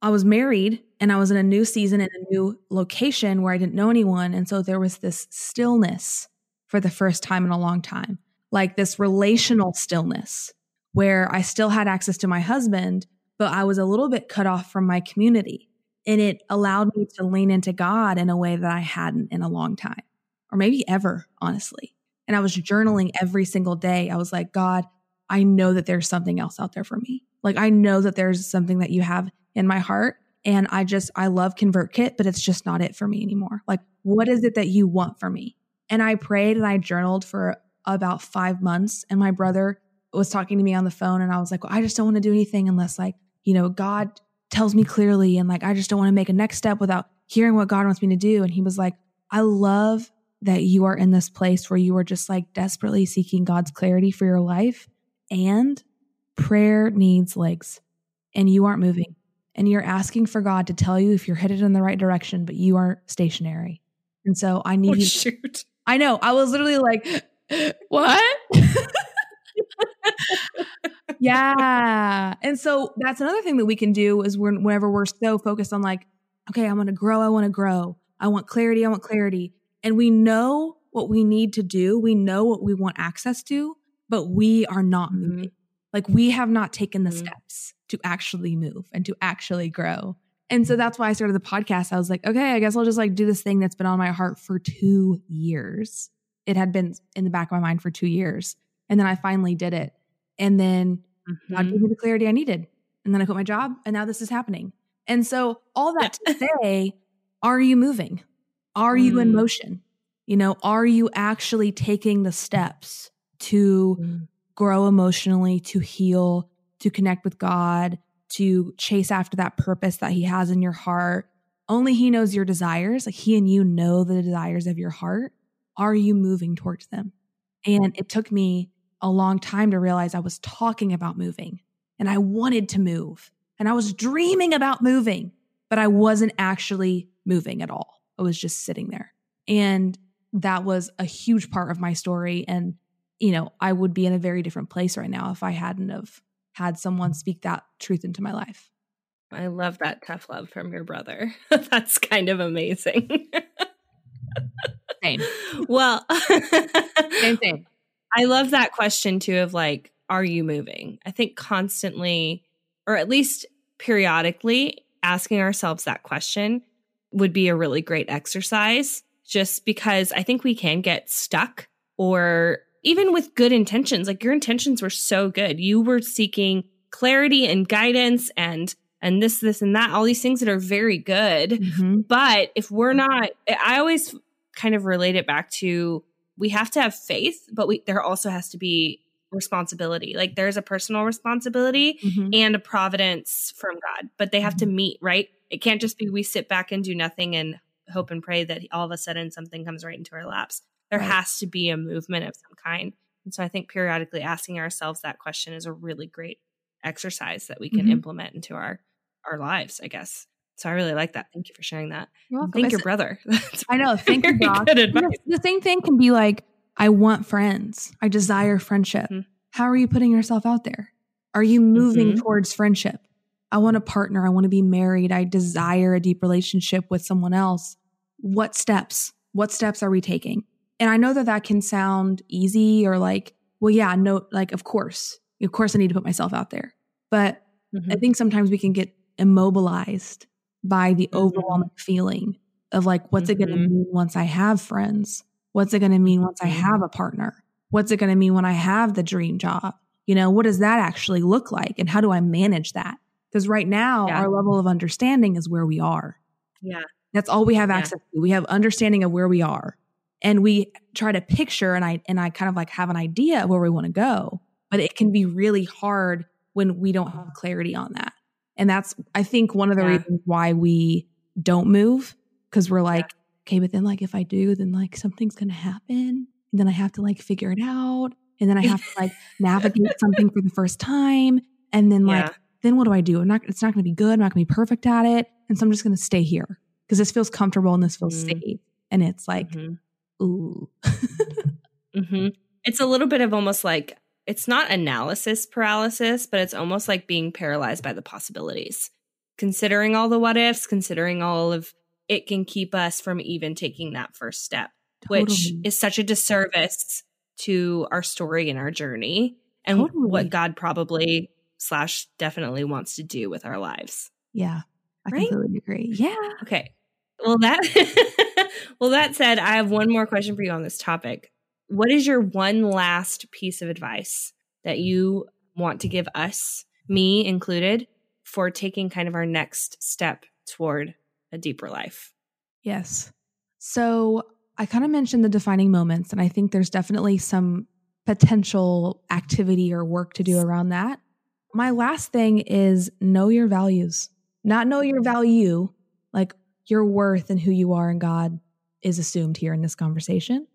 I was married and I was in a new season in a new location where I didn't know anyone. And so there was this stillness for the first time in a long time, like this relational stillness where I still had access to my husband, but I was a little bit cut off from my community. And it allowed me to lean into God in a way that I hadn't in a long time, or maybe ever, honestly. And I was journaling every single day. I was like, God, I know that there's something else out there for me. Like, I know that there's something that you have in my heart. And I just, I love ConvertKit, but it's just not it for me anymore. Like, what is it that you want for me? And I prayed and I journaled for about five months. And my brother was talking to me on the phone and I was like, well, I just don't want to do anything unless like, you know, God tells me clearly. And like, I just don't want to make a next step without hearing what God wants me to do. And he was like, I love that you are in this place where you are just like desperately seeking God's clarity for your life. And prayer needs legs and you aren't moving. And you're asking for God to tell you if you're headed in the right direction, but you are stationary. And so I need oh, you. Shoot. I know. I was literally like, what? yeah. And so that's another thing that we can do is when, whenever we're so focused on like, okay, I want to grow, I want to grow. I want clarity, I want clarity. And we know what we need to do. We know what we want access to, but we are not mm-hmm. moving. Like we have not taken the mm-hmm. steps to actually move and to actually grow. And so that's why I started the podcast. I was like, okay, I guess I'll just like do this thing that's been on my heart for two years. It had been in the back of my mind for two years. And then I finally did it. And then mm-hmm. God gave me the clarity I needed. And then I quit my job and now this is happening. And so all that to say, are you moving? Are you mm. in motion? You know, are you actually taking the steps to mm. grow emotionally, to heal, to connect with God, to chase after that purpose that He has in your heart? Only He knows your desires. Like He and you know the desires of your heart. Are you moving towards them? And it took me a long time to realize I was talking about moving and I wanted to move and I was dreaming about moving, but I wasn't actually moving at all. I was just sitting there. And that was a huge part of my story. And, you know, I would be in a very different place right now if I hadn't have had someone speak that truth into my life. I love that tough love from your brother. That's kind of amazing. Same. Well, same thing. I love that question too of like, are you moving? I think constantly, or at least periodically, asking ourselves that question would be a really great exercise just because I think we can get stuck or even with good intentions. Like your intentions were so good. You were seeking clarity and guidance and and this this and that all these things that are very good. Mm-hmm. But if we're not I always kind of relate it back to we have to have faith, but we there also has to be responsibility. Like there's a personal responsibility mm-hmm. and a providence from God, but they have mm-hmm. to meet, right? It can't just be we sit back and do nothing and hope and pray that all of a sudden something comes right into our laps. There right. has to be a movement of some kind. And so I think periodically asking ourselves that question is a really great exercise that we can mm-hmm. implement into our our lives, I guess. So I really like that. Thank you for sharing that. Thank your brother. I know. Thank you, Doc. The same thing can be like, I want friends. I desire friendship. Mm-hmm. How are you putting yourself out there? Are you moving mm-hmm. towards friendship? I want a partner. I want to be married. I desire a deep relationship with someone else. What steps? What steps are we taking? And I know that that can sound easy or like, well, yeah, no, like, of course, of course, I need to put myself out there. But mm-hmm. I think sometimes we can get immobilized by the mm-hmm. overwhelming feeling of like, what's mm-hmm. it going to mean once I have friends? What's it going to mean once I mm-hmm. have a partner? What's it going to mean when I have the dream job? You know, what does that actually look like? And how do I manage that? Because right now, yeah. our level of understanding is where we are. Yeah. That's all we have yeah. access to. We have understanding of where we are. And we try to picture and I and I kind of like have an idea of where we want to go. But it can be really hard when we don't have clarity on that. And that's I think one of the yeah. reasons why we don't move. Cause we're like, okay, but then like if I do, then like something's gonna happen. And then I have to like figure it out. And then I have to like navigate something for the first time. And then like then what do I do? I'm not, it's not going to be good. I'm not going to be perfect at it. And so I'm just going to stay here because this feels comfortable and this feels mm-hmm. safe. And it's like, mm-hmm. ooh. mm-hmm. It's a little bit of almost like, it's not analysis paralysis, but it's almost like being paralyzed by the possibilities. Considering all the what ifs, considering all of it can keep us from even taking that first step, totally. which is such a disservice to our story and our journey and totally. what God probably slash definitely wants to do with our lives. Yeah. I right? completely agree. Yeah. Okay. Well that well that said, I have one more question for you on this topic. What is your one last piece of advice that hmm. you want to give us, me included, for taking kind of our next step toward a deeper life? Yes. So I kind of mentioned the defining moments, and I think there's definitely some potential activity or work to do around that. My last thing is know your values, not know your value, like your worth and who you are in God is assumed here in this conversation,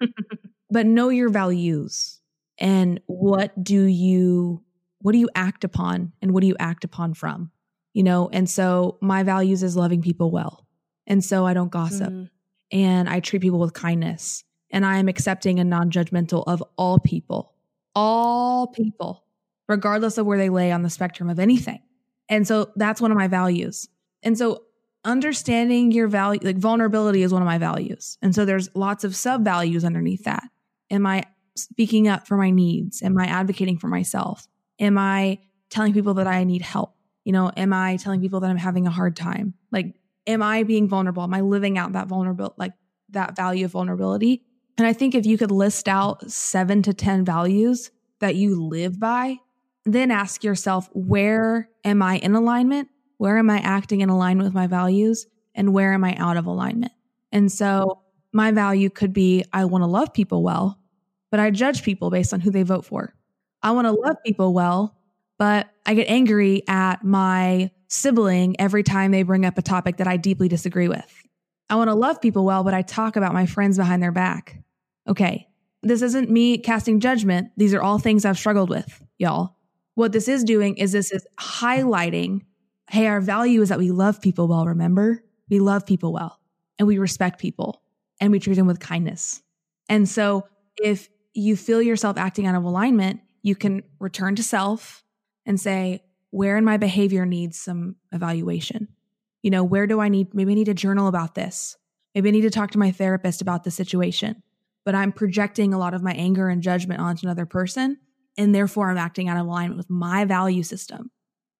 but know your values. And what do you what do you act upon and what do you act upon from? You know and so my values is loving people well. And so i don't gossip. Mm. and i treat people with kindness. And i am accepting and non-judgmental of all people. All people regardless of where they lay on the spectrum of anything. And so that's one of my values. And so understanding your value like vulnerability is one of my values. And so there's lots of sub values underneath that am i speaking up for my needs? Am i advocating for myself? Am i telling people that i need help? You know am i telling people that i'm having a hard time? Like am i being vulnerable? Am i living out that vulnerable like that value of vulnerability? And i think if you could list out 7 to 10 values that you live by then ask yourself where am i in alignment? Where am I acting in alignment with my values? And where am I out of alignment? And so my value could be I want to love people well, but I judge people based on who they vote for. I want to love people well, but I get angry at my sibling every time they bring up a topic that I deeply disagree with. I want to love people well, but I talk about my friends behind their back. Okay, this isn't me casting judgment. These are all things I've struggled with, y'all. What this is doing is this is highlighting Hey, our value is that we love people well, remember? We love people well and we respect people and we treat them with kindness. And so if you feel yourself acting out of alignment, you can return to self and say, where in my behavior needs some evaluation? You know, where do I need, maybe I need to journal about this. Maybe I need to talk to my therapist about the situation, but I'm projecting a lot of my anger and judgment onto another person. And therefore I'm acting out of alignment with my value system.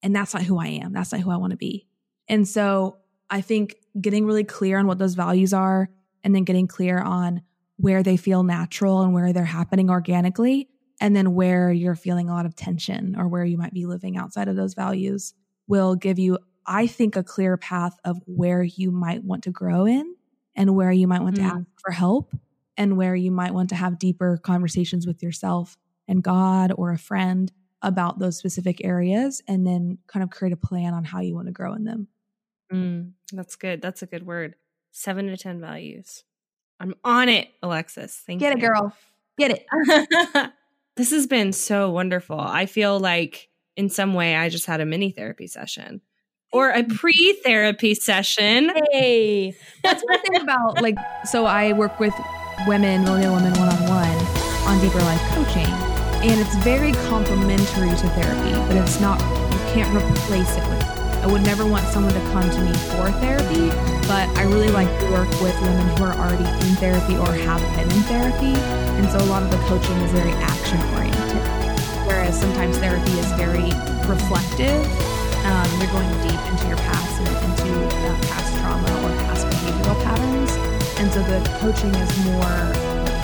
And that's not who I am. That's not who I want to be. And so I think getting really clear on what those values are and then getting clear on where they feel natural and where they're happening organically, and then where you're feeling a lot of tension or where you might be living outside of those values will give you, I think, a clear path of where you might want to grow in and where you might want mm. to ask for help and where you might want to have deeper conversations with yourself and God or a friend about those specific areas and then kind of create a plan on how you want to grow in them. Mm, that's good. That's a good word. Seven to 10 values. I'm on it, Alexis. Thank Get you. Get it, girl. Get it. this has been so wonderful. I feel like in some way I just had a mini therapy session or a pre therapy session. Hey, that's one thing about like, so I work with women, millennial women one on one on deeper life coaching and it's very complementary to therapy, but it's not, you can't replace it with. I would never want someone to come to me for therapy, but I really like to work with women who are already in therapy or have been in therapy. And so a lot of the coaching is very action oriented, whereas sometimes therapy is very reflective. Um, you're going deep into your past and into uh, past trauma or past behavioral patterns. And so the coaching is more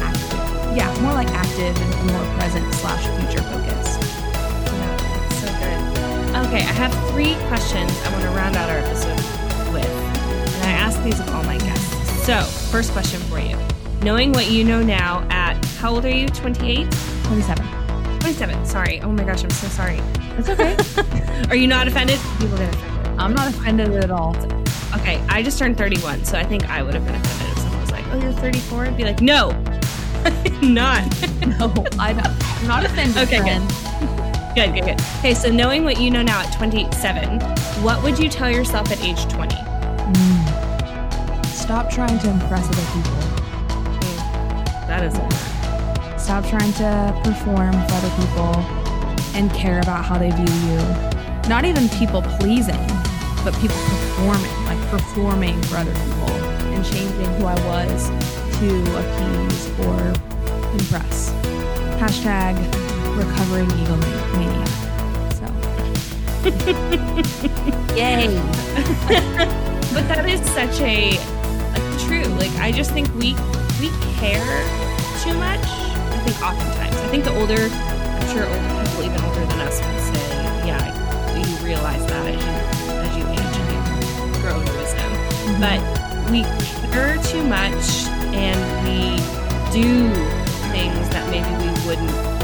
active. yeah, more like active and more present slash future focused. Yeah, so good. Okay, I have three questions I want to round out our episode with. And I ask these of all my guests. So, first question for you. Knowing what you know now at, how old are you? 28? 27. 27, sorry. Oh my gosh, I'm so sorry. It's okay. are you not offended? People get offended. I'm not offended at all. Okay, I just turned 31, so I think I would have been offended if someone was like, oh, you're 34? I'd be like, no, not. no, I don't. I'm not offended. Okay, friend. good. Good, good, good. Okay, so knowing what you know now at 27, what would you tell yourself at age 20? Mm. Stop trying to impress other people. Mm. That is it. Stop trying to perform for other people and care about how they view you. Not even people pleasing, but people performing, like performing for other people and changing who I was to appease or impress. Hashtag recovering egomania. So, yay! but that is such a, a true. Like I just think we we care too much. I think oftentimes. I think the older, I'm sure older people, even older than us, would say, yeah, you realize that as you as you age and you grow in wisdom. Mm-hmm. But we care too much and we do things that maybe we wouldn't naturally do.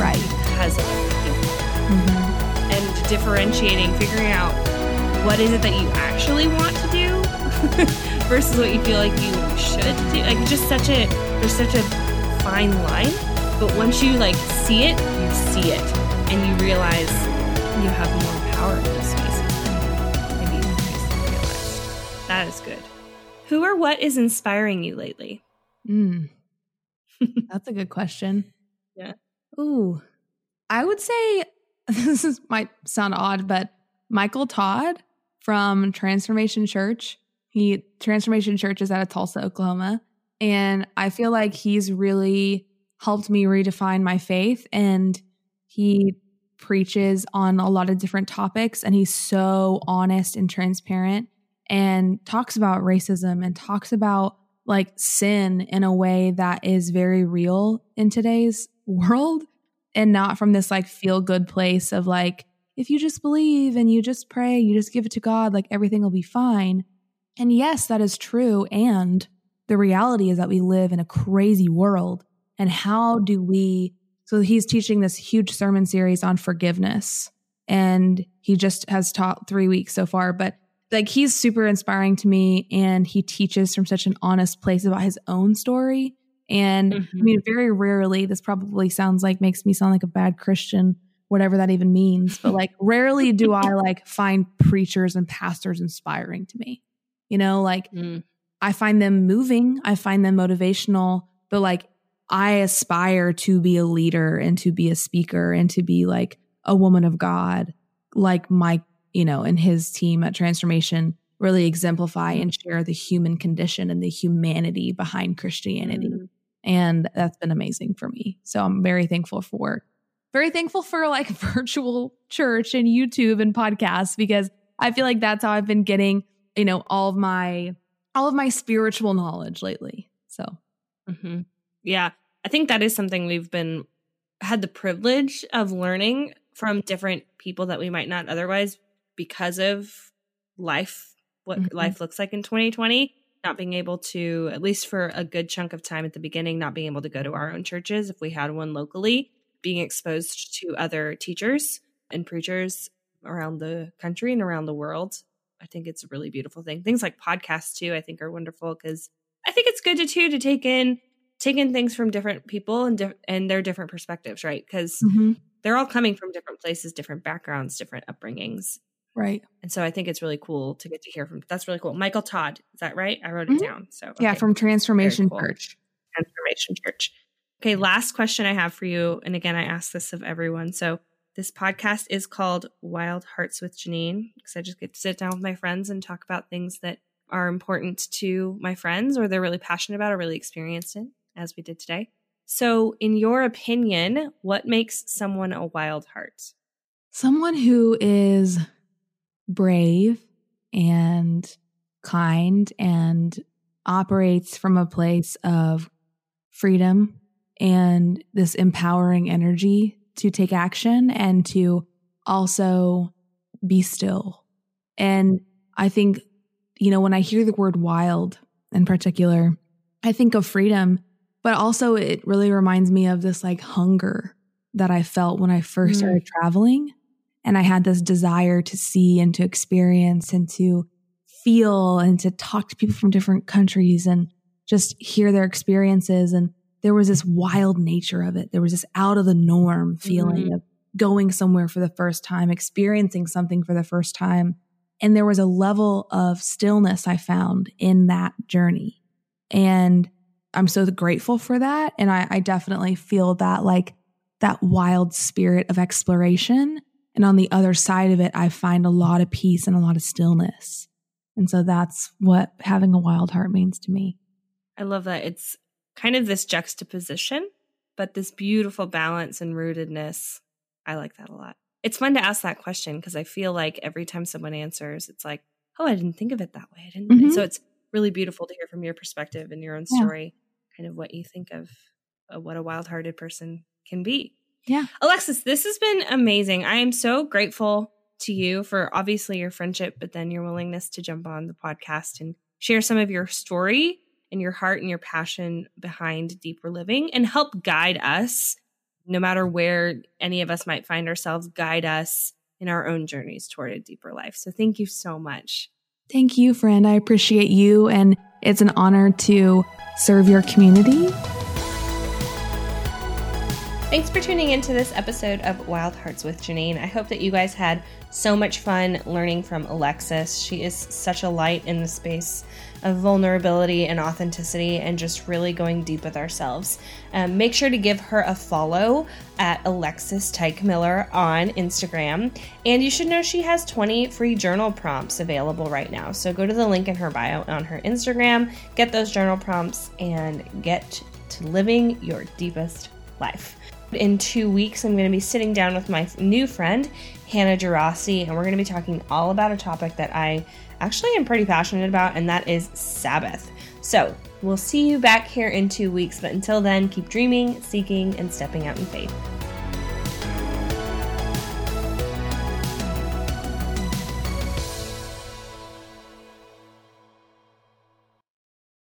Right. Because of mm-hmm. And differentiating, figuring out what is it that you actually want to do versus what you feel like you should do. Like just such a there's such a fine line. But once you like see it, you see it. And you realize you have more power in those spaces than maybe you realized. That is good. Who or what is inspiring you lately? Mm. That's a good question. Ooh. I would say this is, might sound odd, but Michael Todd from Transformation Church. He Transformation Church is out of Tulsa, Oklahoma, and I feel like he's really helped me redefine my faith and he preaches on a lot of different topics and he's so honest and transparent and talks about racism and talks about like sin in a way that is very real in today's world and not from this like feel good place of like if you just believe and you just pray, you just give it to God, like everything will be fine. And yes, that is true. And the reality is that we live in a crazy world. And how do we? So he's teaching this huge sermon series on forgiveness. And he just has taught three weeks so far, but like he's super inspiring to me. And he teaches from such an honest place about his own story. And mm-hmm. I mean, very rarely, this probably sounds like makes me sound like a bad Christian whatever that even means. But like rarely do I like find preachers and pastors inspiring to me. You know, like mm. I find them moving, I find them motivational, but like I aspire to be a leader and to be a speaker and to be like a woman of God, like Mike, you know, and his team at Transformation really exemplify and share the human condition and the humanity behind Christianity. Mm. And that's been amazing for me. So I'm very thankful for very thankful for like virtual church and YouTube and podcasts because I feel like that's how I've been getting, you know, all of my all of my spiritual knowledge lately. So, mm-hmm. yeah, I think that is something we've been had the privilege of learning from different people that we might not otherwise because of life, what mm-hmm. life looks like in 2020. Not being able to, at least for a good chunk of time at the beginning, not being able to go to our own churches if we had one locally being exposed to other teachers and preachers around the country and around the world. I think it's a really beautiful thing. Things like podcasts too, I think are wonderful because I think it's good to too to take in take in things from different people and di- and their different perspectives, right? Because mm-hmm. they're all coming from different places, different backgrounds, different upbringings. Right. And so I think it's really cool to get to hear from. That's really cool. Michael Todd, is that right? I wrote it mm-hmm. down. So okay. yeah, from Transformation cool. Church. Transformation Church. Okay, last question I have for you. And again, I ask this of everyone. So this podcast is called Wild Hearts with Janine because I just get to sit down with my friends and talk about things that are important to my friends or they're really passionate about or really experienced in, as we did today. So, in your opinion, what makes someone a wild heart? Someone who is brave and kind and operates from a place of freedom and this empowering energy to take action and to also be still. And I think, you know, when I hear the word wild in particular, I think of freedom, but also it really reminds me of this like hunger that I felt when I first mm. started traveling. And I had this desire to see and to experience and to feel and to talk to people from different countries and just hear their experiences. And there was this wild nature of it. There was this out of the norm feeling mm-hmm. of going somewhere for the first time, experiencing something for the first time. And there was a level of stillness I found in that journey. And I'm so grateful for that. And I, I definitely feel that like that wild spirit of exploration. And on the other side of it, I find a lot of peace and a lot of stillness. And so that's what having a wild heart means to me. I love that. It's kind of this juxtaposition, but this beautiful balance and rootedness. I like that a lot. It's fun to ask that question because I feel like every time someone answers, it's like, oh, I didn't think of it that way. I didn't. Mm-hmm. So it's really beautiful to hear from your perspective and your own story. kind of what you think of uh, what a wild hearted person can be. Yeah. Alexis, this has been amazing. I am so grateful to you for obviously your friendship, but then your willingness to jump on the podcast and share some of your story and your heart and your passion behind deeper living and help guide us, no matter where any of us might find ourselves, guide us in our own journeys toward a deeper life. So thank you so much. Thank you, friend. I appreciate you. And it's an honor to serve your community. Thanks for tuning into this episode of Wild Hearts with Janine. I hope that you guys had so much fun learning from Alexis. She is such a light in the space of vulnerability and authenticity and just really going deep with ourselves. Um, make sure to give her a follow at Alexis Tyke Miller on Instagram. And you should know she has 20 free journal prompts available right now. So go to the link in her bio on her Instagram, get those journal prompts, and get to living your deepest life. In two weeks, I'm going to be sitting down with my new friend, Hannah Gerasi, and we're going to be talking all about a topic that I actually am pretty passionate about, and that is Sabbath. So we'll see you back here in two weeks, but until then, keep dreaming, seeking, and stepping out in faith.